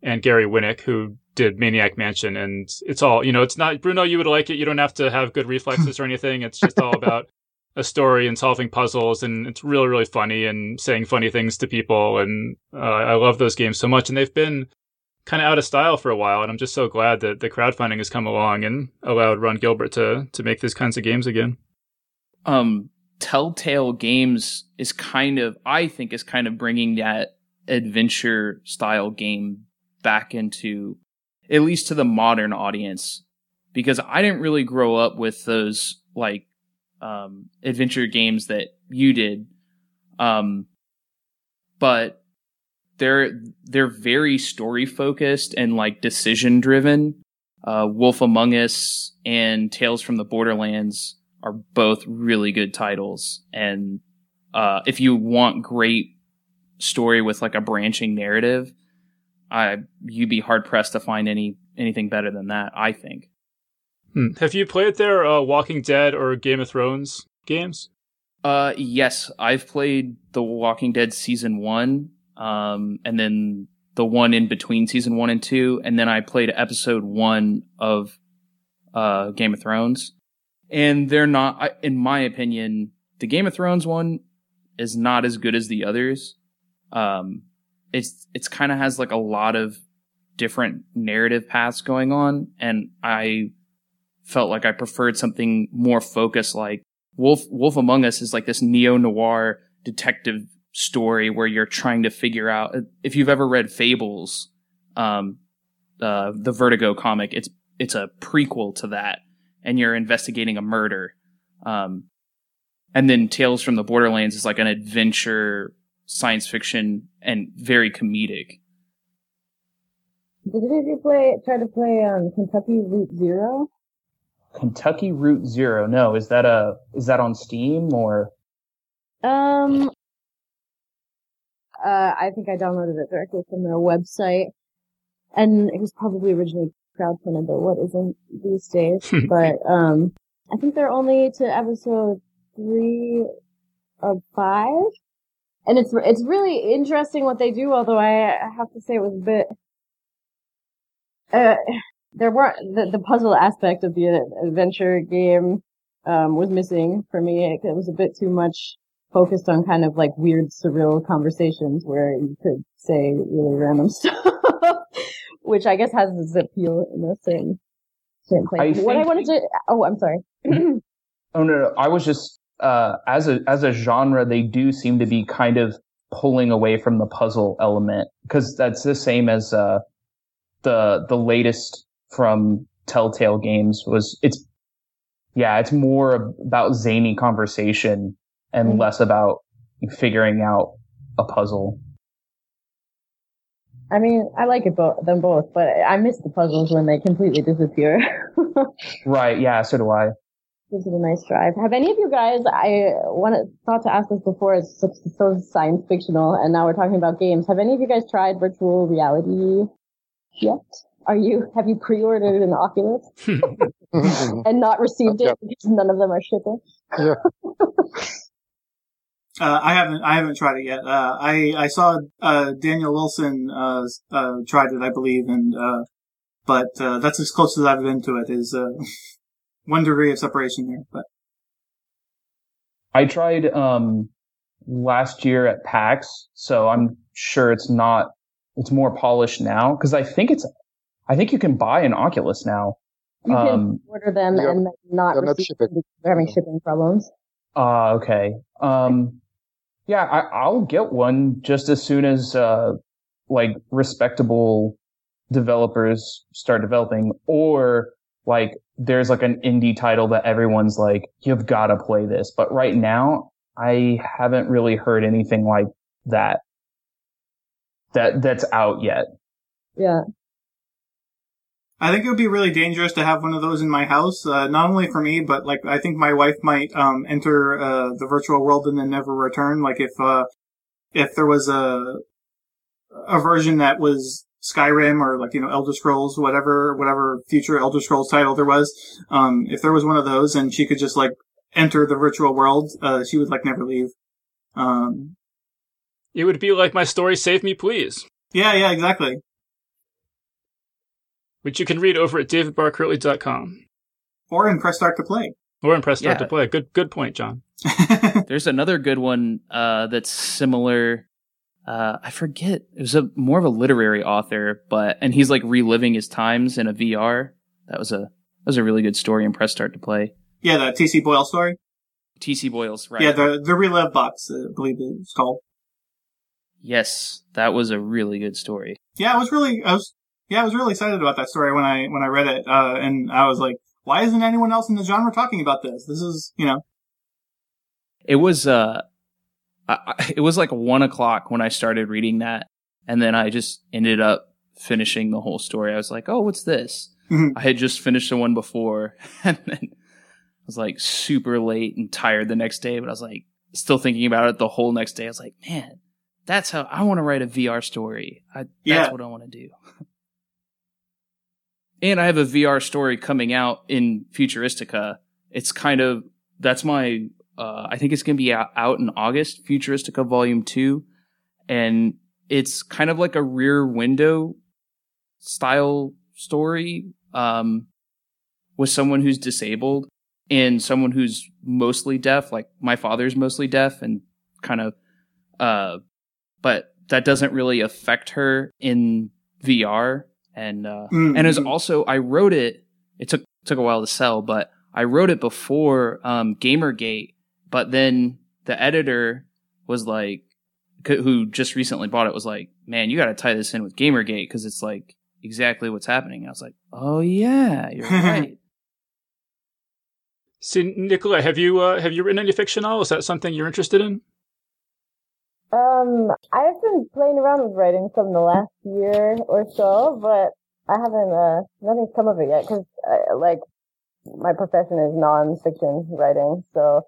and Gary Winnick, who did Maniac Mansion, and it's all you know. It's not Bruno. You would like it. You don't have to have good reflexes or anything. It's just all about a story and solving puzzles, and it's really really funny and saying funny things to people. And uh, I love those games so much, and they've been kind of out of style for a while. And I'm just so glad that the crowdfunding has come along and allowed Ron Gilbert to to make these kinds of games again. um telltale games is kind of i think is kind of bringing that adventure style game back into at least to the modern audience because i didn't really grow up with those like um adventure games that you did um but they're they're very story focused and like decision driven uh wolf among us and tales from the borderlands are both really good titles. And uh, if you want great story with like a branching narrative, I you'd be hard pressed to find any anything better than that. I think. Hmm. Have you played their uh, Walking Dead or Game of Thrones games? Uh, yes, I've played The Walking Dead season one, um, and then the one in between season one and two, and then I played episode one of uh, Game of Thrones. And they're not, in my opinion, the Game of Thrones one is not as good as the others. Um, it's it's kind of has like a lot of different narrative paths going on, and I felt like I preferred something more focused, like Wolf Wolf Among Us is like this neo noir detective story where you're trying to figure out if you've ever read Fables, um, uh, the Vertigo comic. It's it's a prequel to that, and you're investigating a murder. Um, and then Tales from the Borderlands is like an adventure, science fiction, and very comedic. Did you play try to play um Kentucky Route Zero? Kentucky Route Zero. No, is that a is that on Steam or? Um, uh, I think I downloaded it directly from their website, and it was probably originally crowdfunded, but what isn't these days? but um, I think they're only to episode three of five, and it's it's really interesting what they do. Although I, I have to say it was a bit. Uh, there weren't the, the puzzle aspect of the adventure game um, was missing for me. It, it was a bit too much focused on kind of like weird, surreal conversations where you could say really random stuff, which I guess has its appeal in the same same place. I what I wanted to oh, I'm sorry. Oh no, no, I was just uh, as a as a genre, they do seem to be kind of pulling away from the puzzle element because that's the same as uh, the the latest from Telltale Games was it's yeah it's more about zany conversation and Mhm. less about figuring out a puzzle. I mean, I like it both them both, but I miss the puzzles when they completely disappear. Right? Yeah, so do I. Gives it a nice drive. Have any of you guys? I wanted thought to ask this before. It's so science fictional, and now we're talking about games. Have any of you guys tried virtual reality yet? Are you? Have you pre-ordered an Oculus and not received Yeah. it because none of them are shipping? Uh, I haven't, I haven't tried it yet. Uh, I, I saw, uh, Daniel Wilson, uh, uh, tried it, I believe, and, uh, but, uh, that's as close as I've been to it is, uh, one degree of separation there. but I tried um last year at PAX, so I'm sure it's not it's more polished now because I think it's I think you can buy an Oculus now. You can Um, order them yeah, and not they're not receive shipping. them because they're having shipping problems. Uh okay. Um yeah, I I'll get one just as soon as uh like respectable developers start developing or like there's like an indie title that everyone's like you've got to play this. But right now I haven't really heard anything like that that that's out yet. Yeah. I think it would be really dangerous to have one of those in my house, uh, not only for me, but like I think my wife might um, enter uh, the virtual world and then never return. Like if uh, if there was a a version that was Skyrim or like you know Elder Scrolls, whatever whatever future Elder Scrolls title there was, um, if there was one of those and she could just like enter the virtual world, uh, she would like never leave. Um, It would be like my story Save Me Please, yeah, yeah, exactly. Which you can read over at davidbarrkirtley.com Or in Press Start to Play. or in Press Start Yeah. to Play. Good good point, John. There's another good one uh, that's similar. Uh, I forget. It was a more of a literary author, but and he's like reliving his times in a VR. That was a that was a really good story in Press Start to Play. yeah, the T.C. Boyle story. T.C. Boyle's right. Yeah, the the relive box, uh, I believe it's called. yes, that was a really good story. Yeah, it was really, I was, yeah, I was really excited about that story when I when I read it, uh, and I was like, why isn't anyone else in the genre talking about this? This is, you know, It was uh, I, it was like one o'clock when I started reading that, and then I just ended up finishing the whole story. I was like, oh, what's this? Mhm. I had just finished the one before, and then I was like super late and tired the next day, but I was like still thinking about it the whole next day. I was like, man, that's how I want to write a VR story. I, that's Yeah. what I want to do. and I have a VR story coming out in Futuristica. It's kind of that's my uh, I think it's going to be out, in August, Futuristica Volume 2. And it's kind of like a rear window style story um, with someone who's disabled and someone who's mostly deaf. Like my father's mostly deaf and kind of, uh, but that doesn't really affect her in VR. And, uh, Mm, and it's mm. also, I wrote it, it took, took a while to sell, but I wrote it before, um, Gamergate, but then the editor was like, c- who just recently bought it was like, man, you got to tie this in with Gamergate because it's like exactly what's happening. I was like, oh yeah, you're right. See, Nicola, have you uh, have you written any fiction at all? Is that something you're interested in? Um, I've been playing around with writing some the last year or so, but I haven't, uh, nothing's come of it yet because, I, like, my profession is non-fiction writing, so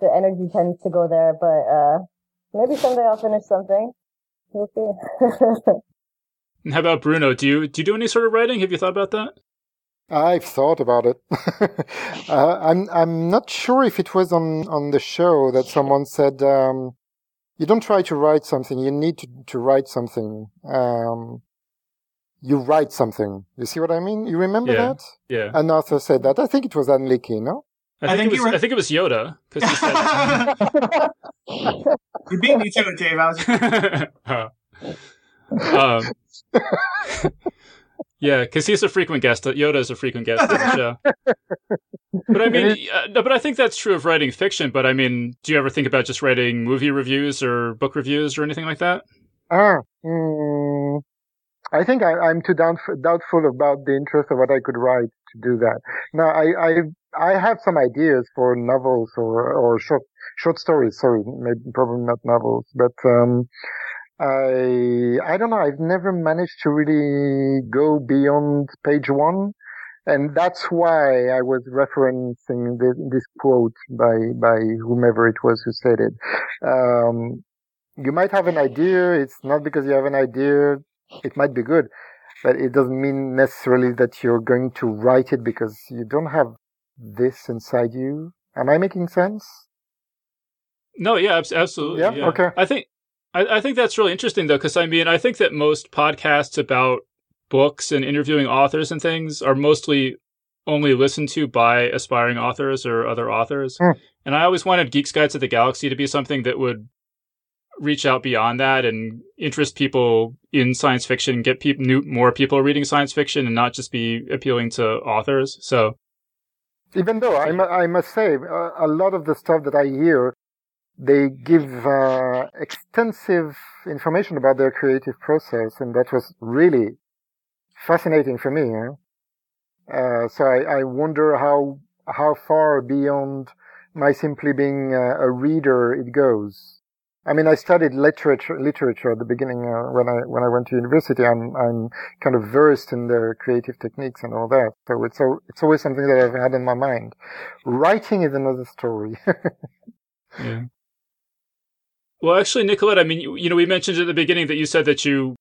the energy tends to go there, but, uh, maybe someday I'll finish something. We'll see. How about Bruno? Do you do you do any sort of writing? Have you thought about that? I've thought about it. uh, I'm I'm not sure if it was on on the show that someone said um, you don't try to write something. You need to, to write something. Um, you write something. You see what I mean? You remember Yeah. that? Yeah. An author said that. I think it was Ann Leckie, no? I, I think, think it was, were- I think it was Yoda said. you beat me to it, Dave. I was um, yeah, because he's a frequent guest. Yoda is a frequent guest of the show. But I mean, uh, but I think that's true of writing fiction. But I mean, do you ever think about just writing movie reviews or book reviews or anything like that? Ah, mm, I think I, I'm too doubtful, doubtful about the interest of what I could write to do that. Now, I, I, I have some ideas for novels or, or short, short stories. Sorry, maybe probably not novels, but, um, I, I don't know. I've never managed to really go beyond page one. And that's why I was referencing this, this quote by, by whomever it was who said it. Um, you might have an idea. It's not because you have an idea. It might be good, but it doesn't mean necessarily that you're going to write it because you don't have this inside you. Am I making sense? No, yeah, abs- absolutely. Yeah? Yeah, Okay. I think I, I think that's really interesting though, because I mean, I think that most podcasts about books and interviewing authors and things are mostly only listened to by aspiring authors or other authors. Hmm. And I always wanted Geeks Guide to the Galaxy to be something that would reach out beyond that and interest people in science fiction, get peop new, more people reading science fiction, and not just be appealing to authors. So Even though I, I must say, uh, a lot of the stuff that I hear, they give uh, extensive information about their creative process, and that was really fascinating for me. eh? Uh, so I, I wonder how how far beyond my simply being a, a reader it goes. I mean, I studied literature literature at the beginning uh, when I when I went to university. I'm I'm kind of versed in the creative techniques and all that. So it's al- it's always something that I've had in my mind. Writing is another story. Yeah. Well, actually, Nicolette, I mean, you, you know, we mentioned at the beginning that you said that you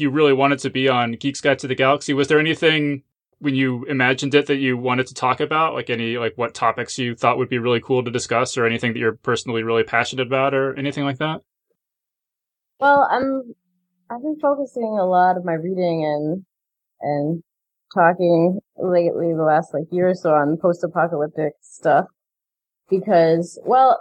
you really wanted to be on Geeks Guide to the Galaxy. Was there anything when you imagined it that you wanted to talk about, like any like what topics you thought would be really cool to discuss, or anything that you're personally really passionate about, or anything like that? Well, I'm I've been focusing a lot of my reading and and talking lately the last like year or so on post-apocalyptic stuff because well,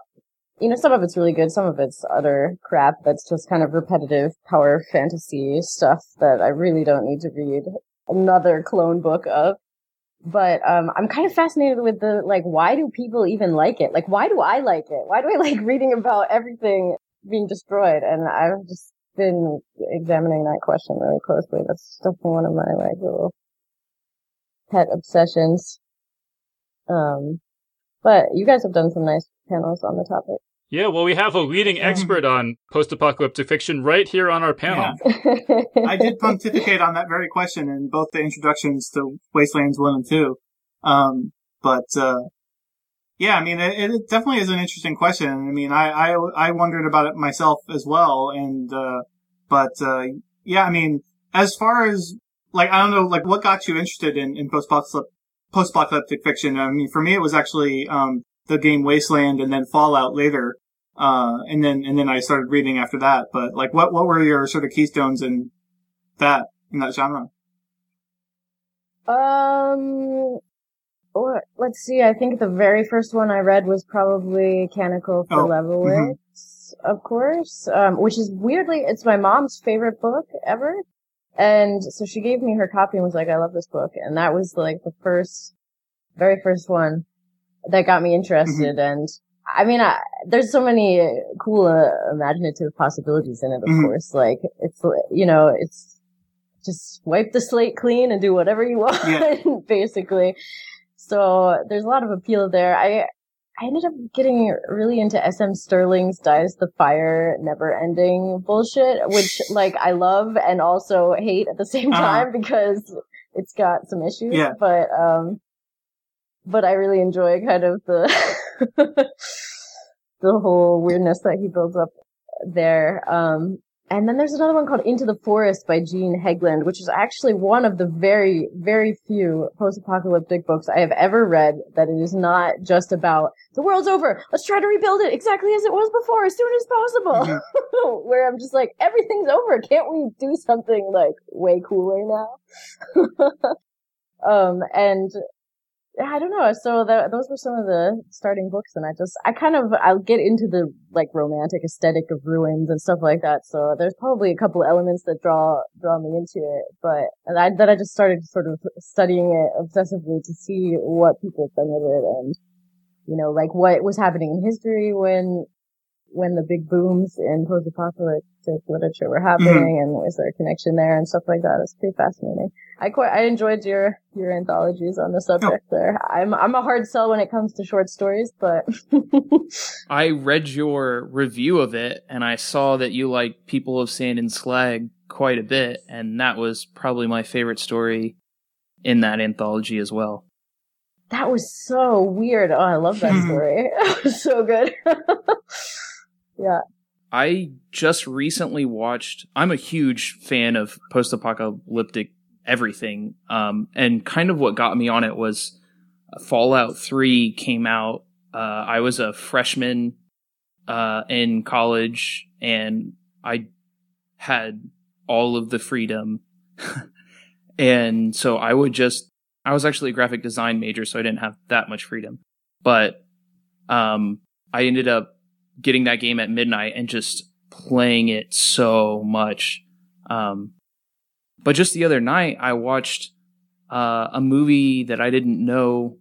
you know, some of it's really good, some of it's utter crap that's just kind of repetitive power fantasy stuff that I really don't need to read another clone book of. But um I'm kind of fascinated with the like why do people even like it? Like why do I like it? Why do I like reading about everything being destroyed? And I've just been examining that question really closely. That's definitely one of my like little pet obsessions. Um but you guys have done some nice panels on the topic. Yeah, well, we have a leading expert on post-apocalyptic fiction right here on our panel. I did pontificate on that very question in both the introductions to Wastelands 1 and 2. Um, but, uh, yeah, I mean, it, it definitely is an interesting question. I mean, I, I, I wondered about it myself as well. And, uh, but, uh, yeah, I mean, as far as, like, I don't know, like, what got you interested in, in post-apocalyptic, post-apocalyptic fiction? I mean, for me, it was actually, um, the game Wasteland and then Fallout later. Uh, and then, and then I started reading after that. But, like, what, what were your sort of keystones in that, in that genre? Um, or let's see. I think the very first one I read was probably Canticle for Oh, Leibowitz, of course. Um, which is weirdly, it's my mom's favorite book ever, and so she gave me her copy and was like, "I love this book," and that was like the first, very first one that got me interested. And I mean, I, there's so many cool uh, imaginative possibilities in it. Of Mhm. course, like it's you know, it's just wipe the slate clean and do whatever you want, Yeah. basically. So there's a lot of appeal there. I I ended up getting really into SM Stirling's Dies the Fire Never Ending bullshit, which like I love and also hate at the same Uh-huh. time because it's got some issues. Yeah. But um but I really enjoy kind of the the whole weirdness that he builds up there. Um and then there's another one called Into the Forest by Jean Hegland, which is actually one of the very, very few post-apocalyptic books I have ever read that it is not just about the world's over. Let's try to rebuild it exactly as it was before, as soon as possible. Mm-hmm. Where I'm just like, everything's over. Can't we do something like way cooler now? um, and I don't know. So that, those were some of the starting books, and I just I kind of I'll get into the like romantic aesthetic of ruins and stuff like that. So there's probably a couple elements that draw draw me into it, but I then I just started sort of studying it obsessively to see what people have done with it, and you know like what was happening in history when when the big booms in literature were happening, mm-hmm. and is there a connection there and stuff like that? It's pretty fascinating. I quite I enjoyed your your anthologies on the subject. Oh. There, I'm I'm a hard sell when it comes to short stories, but I read your review of it, and I saw that you like People of Sand and Slag quite a bit, and that was probably my favorite story in that anthology as well. That was so weird. Oh, I love that story. it was so good. Yeah. I just recently watched. I'm a huge fan of post-apocalyptic everything, um, and kind of what got me on it was Fallout Three came out. Uh, I was a freshman uh, in college, and I had all of the freedom, and so I would just. I was actually a graphic design major, so I didn't have that much freedom, but um, I ended up getting that game at midnight and just playing it so much. Um, but just the other night, I watched uh, a movie that I didn't know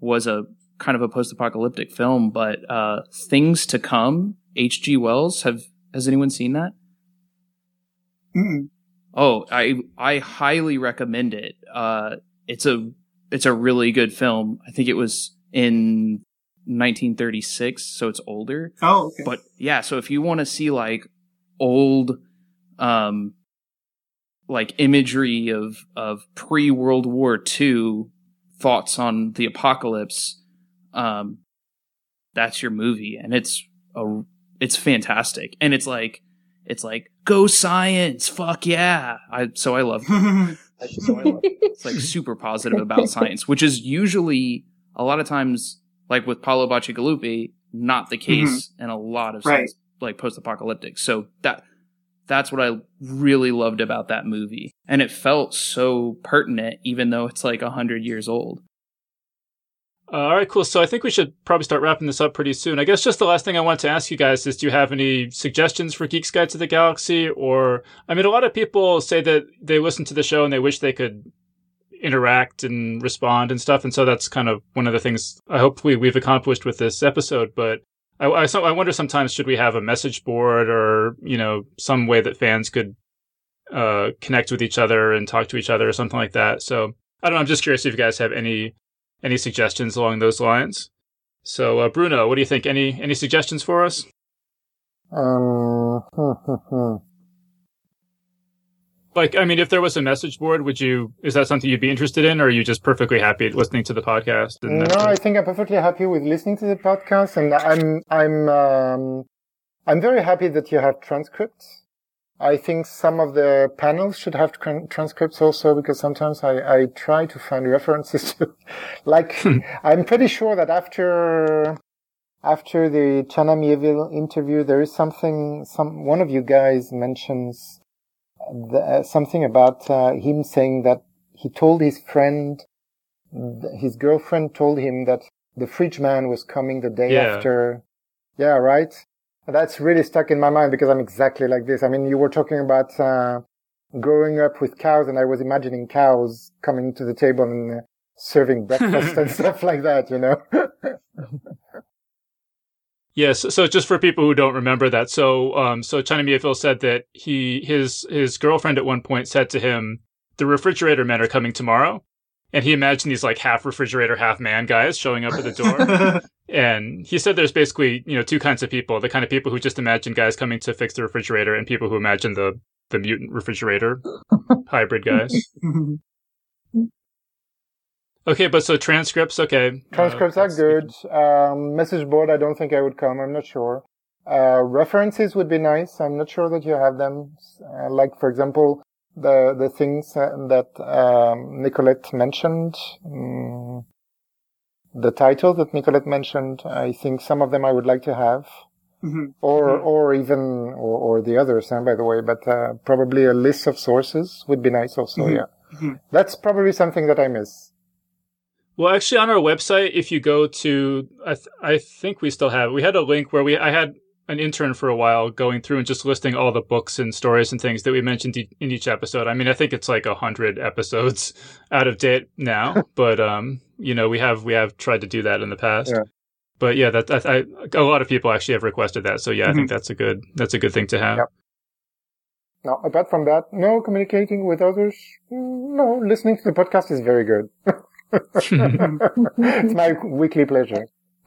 was a kind of a post-apocalyptic film, but uh, Things to Come. H.G. Wells. Have has anyone seen that? mm Oh, I I highly recommend it. Uh, it's a it's a really good film. I think it was in 1936, so it's older. Oh, okay. But yeah, so if you want to see like old, um, like imagery of of pre World War II thoughts on the apocalypse, um, that's your movie, and it's a it's fantastic, and it's like it's like go science, fuck yeah! I so I love so I love it. It's like super positive about science, which is usually a lot of times like with Paolo Bacigalupi, not the case mm-hmm. in a lot of right. like post-apocalyptic. So that that's what I really loved about that movie, and it felt so pertinent, even though it's like a hundred years old. Uh, all right, cool. So I think we should probably start wrapping this up pretty soon. I guess just the last thing I want to ask you guys is do you have any suggestions for Geeks Guide to the Galaxy? Or, I mean, a lot of people say that they listen to the show and they wish they could interact and respond and stuff. And so that's kind of one of the things I hope we, we've accomplished with this episode. But I, I, I wonder sometimes should we have a message board or, you know, some way that fans could uh, connect with each other and talk to each other or something like that. So I don't know. I'm just curious if you guys have any any suggestions along those lines. So uh, Bruno, what do you think? Any any suggestions for us? Um, hmm, hmm, hmm. Like, I mean, if there was a message board, would you? Is that something you'd be interested in, or are you just perfectly happy listening to the podcast? no, I think I'm perfectly happy with listening to the podcast, and I'm I'm um, I'm very happy that you have transcripts. I think some of the panels should have transcripts also because sometimes I, I try to find references to, like, hmm. I'm pretty sure that after after the China Mieville interview, there is something. Some one of you guys mentions the, uh, something about uh, him saying that he told his friend, his girlfriend told him that the fridge man was coming the day yeah. after. Yeah, right. That's really stuck in my mind because I'm exactly like this. I mean, you were talking about uh, growing up with cows, and I was imagining cows coming to the table and uh, serving breakfast and stuff like that. You know. Yes. So just for people who don't remember that, so um, so China Mieville said that he his his girlfriend at one point said to him, "The refrigerator men are coming tomorrow," and he imagined these like half refrigerator, half man guys showing up at the door. and he said there's basically you know two kinds of people: the kind of people who just imagine guys coming to fix the refrigerator, and people who imagine the the mutant refrigerator hybrid guys. Okay, but so transcripts, okay. Transcripts uh, are good. Um, message board, I don't think I would come. I'm not sure. Uh, references would be nice. I'm not sure that you have them. Uh, like, for example, the the things uh, that um, Nicolette mentioned, um, the title that Nicolette mentioned. I think some of them I would like to have, Mm-hmm. or Mhm. or even or, or the others. Uh, by the way, but uh, probably a list of sources would be nice. Also, Mhm. yeah, Mhm. that's probably something that I miss. Well, actually, on our website, if you go to, I, th- I think we still have. We had a link where we I had an intern for a while going through and just listing all the books and stories and things that we mentioned in each episode. I mean, I think it's like a hundred episodes out of date now, but um, you know, we have we have tried to do that in the past. Yeah. But yeah, that I, I, a lot of people actually have requested that. So yeah, I Mhm. think that's a good that's a good thing to have. Yep. No, apart from that, no communicating with others. Mm, No, listening to the podcast is very good. it's my weekly pleasure.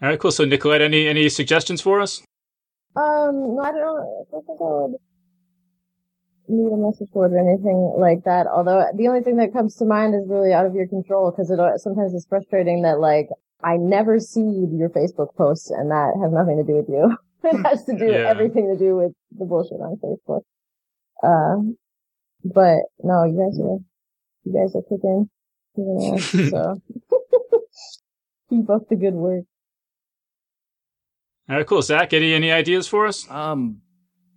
All right, cool. So Nicolette, any any suggestions for us? Um, no, I don't, I don't think I would need a message board or anything like that. Although the only thing that comes to mind is really out of your control because it uh, sometimes it's frustrating that like I never see your Facebook posts and that has nothing to do with you. it has to do Yeah. everything to do with the bullshit on Facebook. Um, but no, you guys are you guys are kicking, kicking ass. so keep up the good work. All right, cool. Zach, any any ideas for us? Um,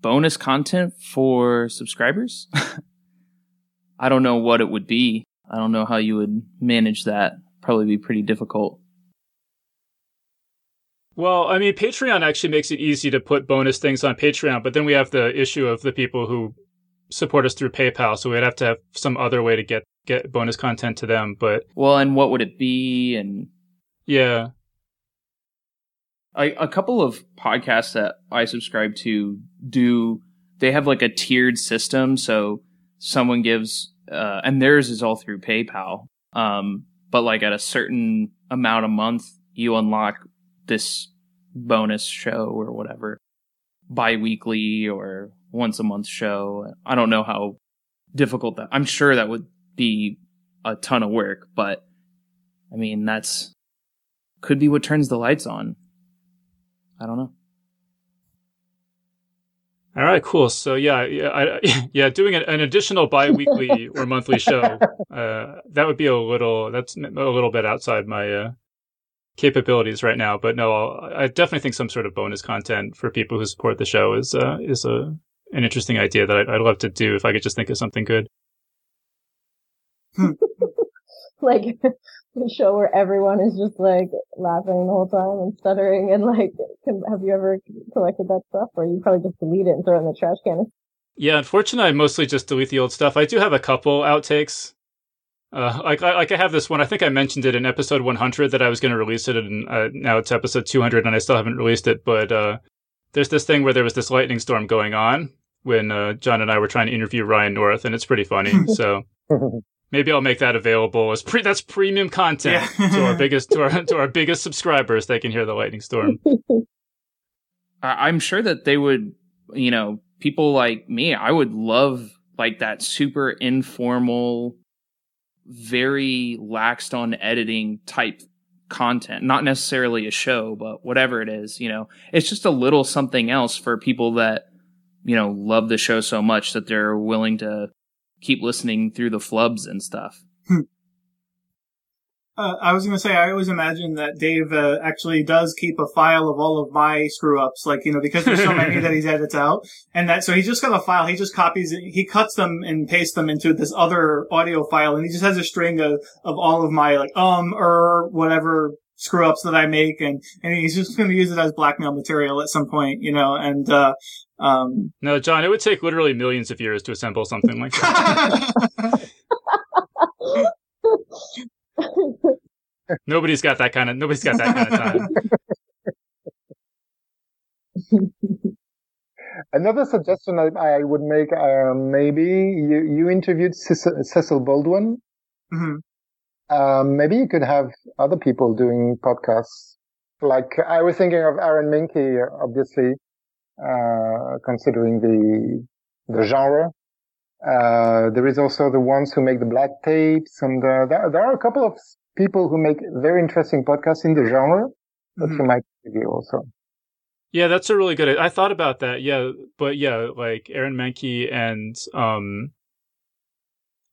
bonus content for subscribers. I don't know what it would be. I don't know how you would manage that. Probably be pretty difficult. Well, I mean, Patreon actually makes it easy to put bonus things on Patreon, but then we have the issue of the people who support us through PayPal, so we'd have to have some other way to get get bonus content to them. But Well, and what would it be? And yeah, I, a couple of podcasts that I subscribe to do they have like a tiered system so someone gives uh, and theirs is all through PayPal um, but like at a certain amount a month you unlock this bonus show or whatever bi-weekly or once a month show I don't know how difficult that I'm sure that would be a ton of work but I mean that's could be what turns the lights on I don't know. all right, cool. So yeah, yeah, I, yeah, doing an, an additional bi-weekly or monthly show uh, that would be a little that's a little bit outside my uh, capabilities right now. But no, I'll, I definitely think some sort of bonus content for people who support the show is uh, is a an interesting idea that I'd, I'd love to do if I could just think of something good. like the show where everyone is just like laughing the whole time and stuttering and like can, have you ever collected that stuff or you probably just delete it and throw it in the trash can Yeah, unfortunately, I mostly just delete the old stuff. I do have a couple outtakes. Uh, like, I, like I have this one. I think I mentioned it in episode 100 that I was going to release it, and uh, now it's episode 200, and I still haven't released it. But uh, there's this thing where there was this lightning storm going on when uh, John and I were trying to interview Ryan North, and it's pretty funny. so maybe I'll make that available as pre- that's premium content Yeah. to our biggest to our to our biggest subscribers. They can hear the lightning storm. I- I'm sure that they would, you know, people like me, I would love like that super informal, very laxed on editing type content. Not necessarily a show, but whatever it is, you know, it's just a little something else for people that, you know, love the show so much that they're willing to keep listening through the flubs and stuff. Uh, I was going to say, I always imagine that Dave uh, actually does keep a file of all of my screw ups, like, you know, because there's so many that he edits out. And that, so he just got a file, he just copies it, he cuts them and pastes them into this other audio file, and he just has a string of, of all of my, like, um, or whatever screw ups that I make, and, and he's just going to use it as blackmail material at some point, you know, and, uh, um, No, John, it would take literally millions of years to assemble something like that. nobody's got that kind of nobody's got that kind of time. Another suggestion I, I would make, uh, maybe you, you interviewed Cecil, Cecil Baldwin. mhm. Um, maybe you could have other people doing podcasts. Like I was thinking of Aaron Mahnke, obviously, uh, considering the the genre. Uh, there is also the ones who make the black tapes, and uh, there, there are a couple of people who make very interesting podcasts in the genre that you might TV also. Yeah, that's a really good. I thought about that. Yeah, but yeah, like Aaron Mahnke and um,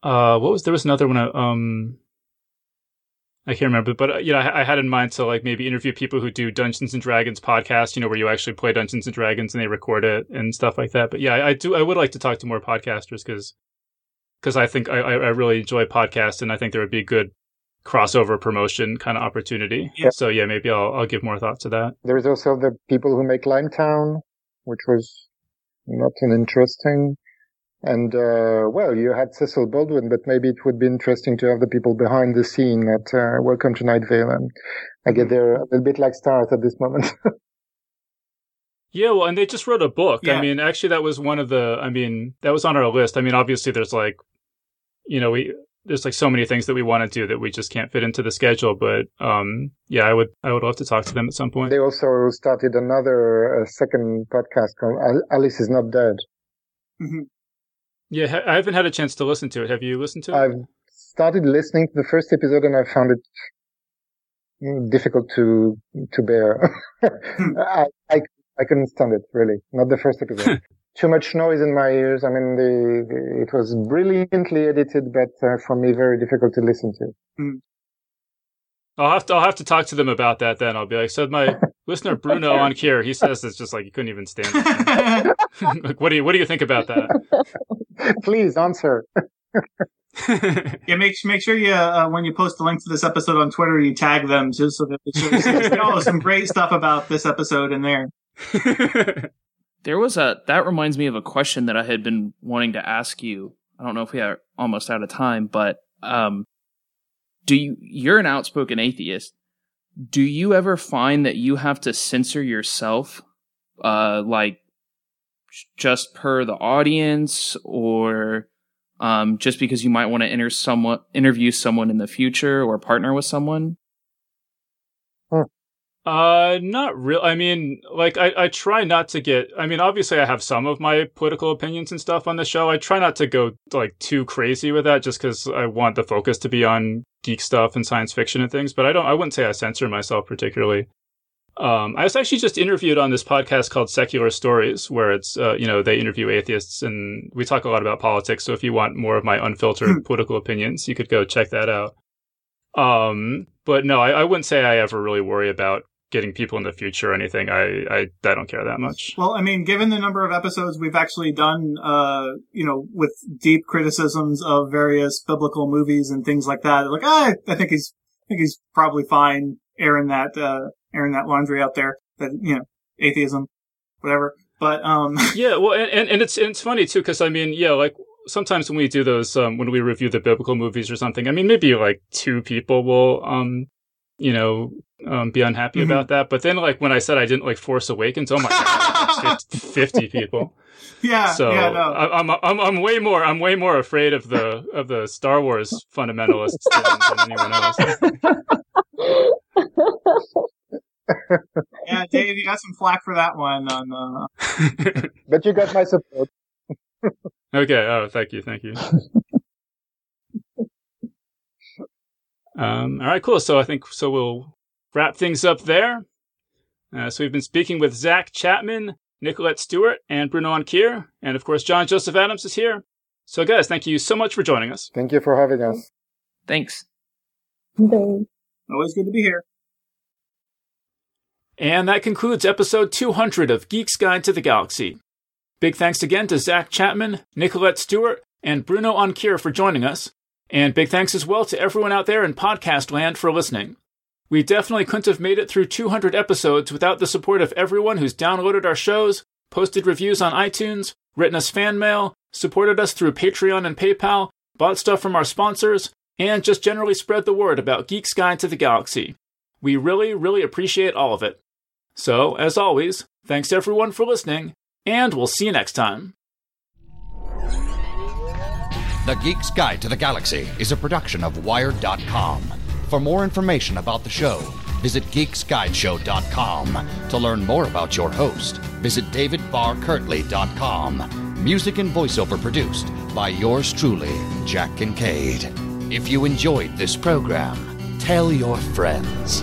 uh, what was there was another one. uh, Um, I can't remember, but uh, you know, I, I had in mind to like maybe interview people who do Dungeons and Dragons podcast. You know, where you actually play Dungeons and Dragons and they record it and stuff like that. But yeah, I, I do. I would like to talk to more podcasters because because I think I, I I really enjoy podcasts and I think there would be a good crossover promotion kind of opportunity. Yeah. So yeah, maybe I'll I'll give more thought to that. There's also the people who make Limetown, which was not an interesting. And uh, well, you had Cecil Baldwin, but maybe it would be interesting to have the people behind the scene at uh, Welcome to Night Vale. And I get there a little bit like stars at this moment. Yeah, well, and they just wrote a book. Yeah. I mean, actually, that was one of the. I mean, that was on our list. I mean, obviously, there's like, you know, we there's like so many things that we want to do that we just can't fit into the schedule. But um, yeah, I would I would love to talk to them at some point. they also started another uh, second podcast called Alice is Not Dead. Mhm. Yeah, I haven't had a chance to listen to it. Have you listened to it? I've started listening to the first episode and I found it mm, difficult to to bear. I, I I couldn't stand it really. Not the first episode. Too much noise in my ears. I mean, the, the it was brilliantly edited, but uh, for me, very difficult to listen to. I'll have to I'll have to talk to them about that. Then I'll be like, so my listener Bruno on here, he says it's just like you couldn't even stand it. like, what do you what do you think about that? Please answer. Yeah, make make sure you uh, when you post the link to this episode on Twitter, you tag them just so that they show say, oh, some great stuff about this episode in there. There was a that reminds me of a question that I had been wanting to ask you. I don't know if we are almost out of time, but um do you you're an outspoken atheist. Do you ever find that you have to censor yourself uh like just per the audience or um just because you might want to enter someone interview someone in the future or partner with someone? Uh, not real. I mean, like, I, I try not to get. I mean, obviously, I have some of my political opinions and stuff on the show. I try not to go like too crazy with that, just because I want the focus to be on geek stuff and science fiction and things. But I don't. I wouldn't say I censor myself particularly. Um, I was actually just interviewed on this podcast called Secular Stories, where it's uh, you know they interview atheists and we talk a lot about politics. So if you want more of my unfiltered political opinions, you could go check that out. Um, but no, I, I wouldn't say I ever really worry about getting people in the future or anything. I, I, I don't care that much. Well, I mean, given the number of episodes we've actually done, uh, you know, with deep criticisms of various biblical movies and things like that, like, ah, I think he's, I think he's probably fine airing that, uh, airing that laundry out there. That you know, atheism, whatever. But um, yeah, well, and, and, and it's and it's funny too because I mean, yeah, like sometimes when we do those, um, when we review the biblical movies or something, I mean, maybe like two people will, um, you know, um, be unhappy Mhm. about that. But then, like when I said I didn't like Force Awakens, oh my god, it's fifty people. yeah, So yeah, no. I, I'm I'm I'm way more I'm way more afraid of the of the Star Wars fundamentalists than, than anyone else. yeah, Dave, you got some flack for that one. On uh, But you got my support. Okay. Oh, thank you. Thank you. um, all right, cool. So I think so. We'll wrap things up there. Uh, so we've been speaking with Zach Chapman, Nicolette Stewart, and Bruno Ankier, and of course John Joseph Adams is here. So guys, thank you so much for joining us. Thank you for having us. Thanks. They- always good to be here. And that concludes episode 200 of Geek's Guide to the Galaxy. Big thanks again to Zach Chapman, Nicolette Stewart, and Bruno Ankier for joining us. And big thanks as well to everyone out there in podcast land for listening. We definitely couldn't have made it through 200 episodes without the support of everyone who's downloaded our shows, posted reviews on iTunes, written us fan mail, supported us through Patreon and PayPal, bought stuff from our sponsors, and just generally spread the word about Geek's Guide to the Galaxy. We really, really appreciate all of it. So, as always, thanks everyone for listening, and we'll see you next time. The Geek's Guide to the Galaxy is a production of Wired.com. For more information about the show, visit geeksguideshow.com. To learn more about your host, visit davidbarrkirtley.com. Music and voiceover produced by yours truly, Jack Kincaid. If you enjoyed this program, tell your friends.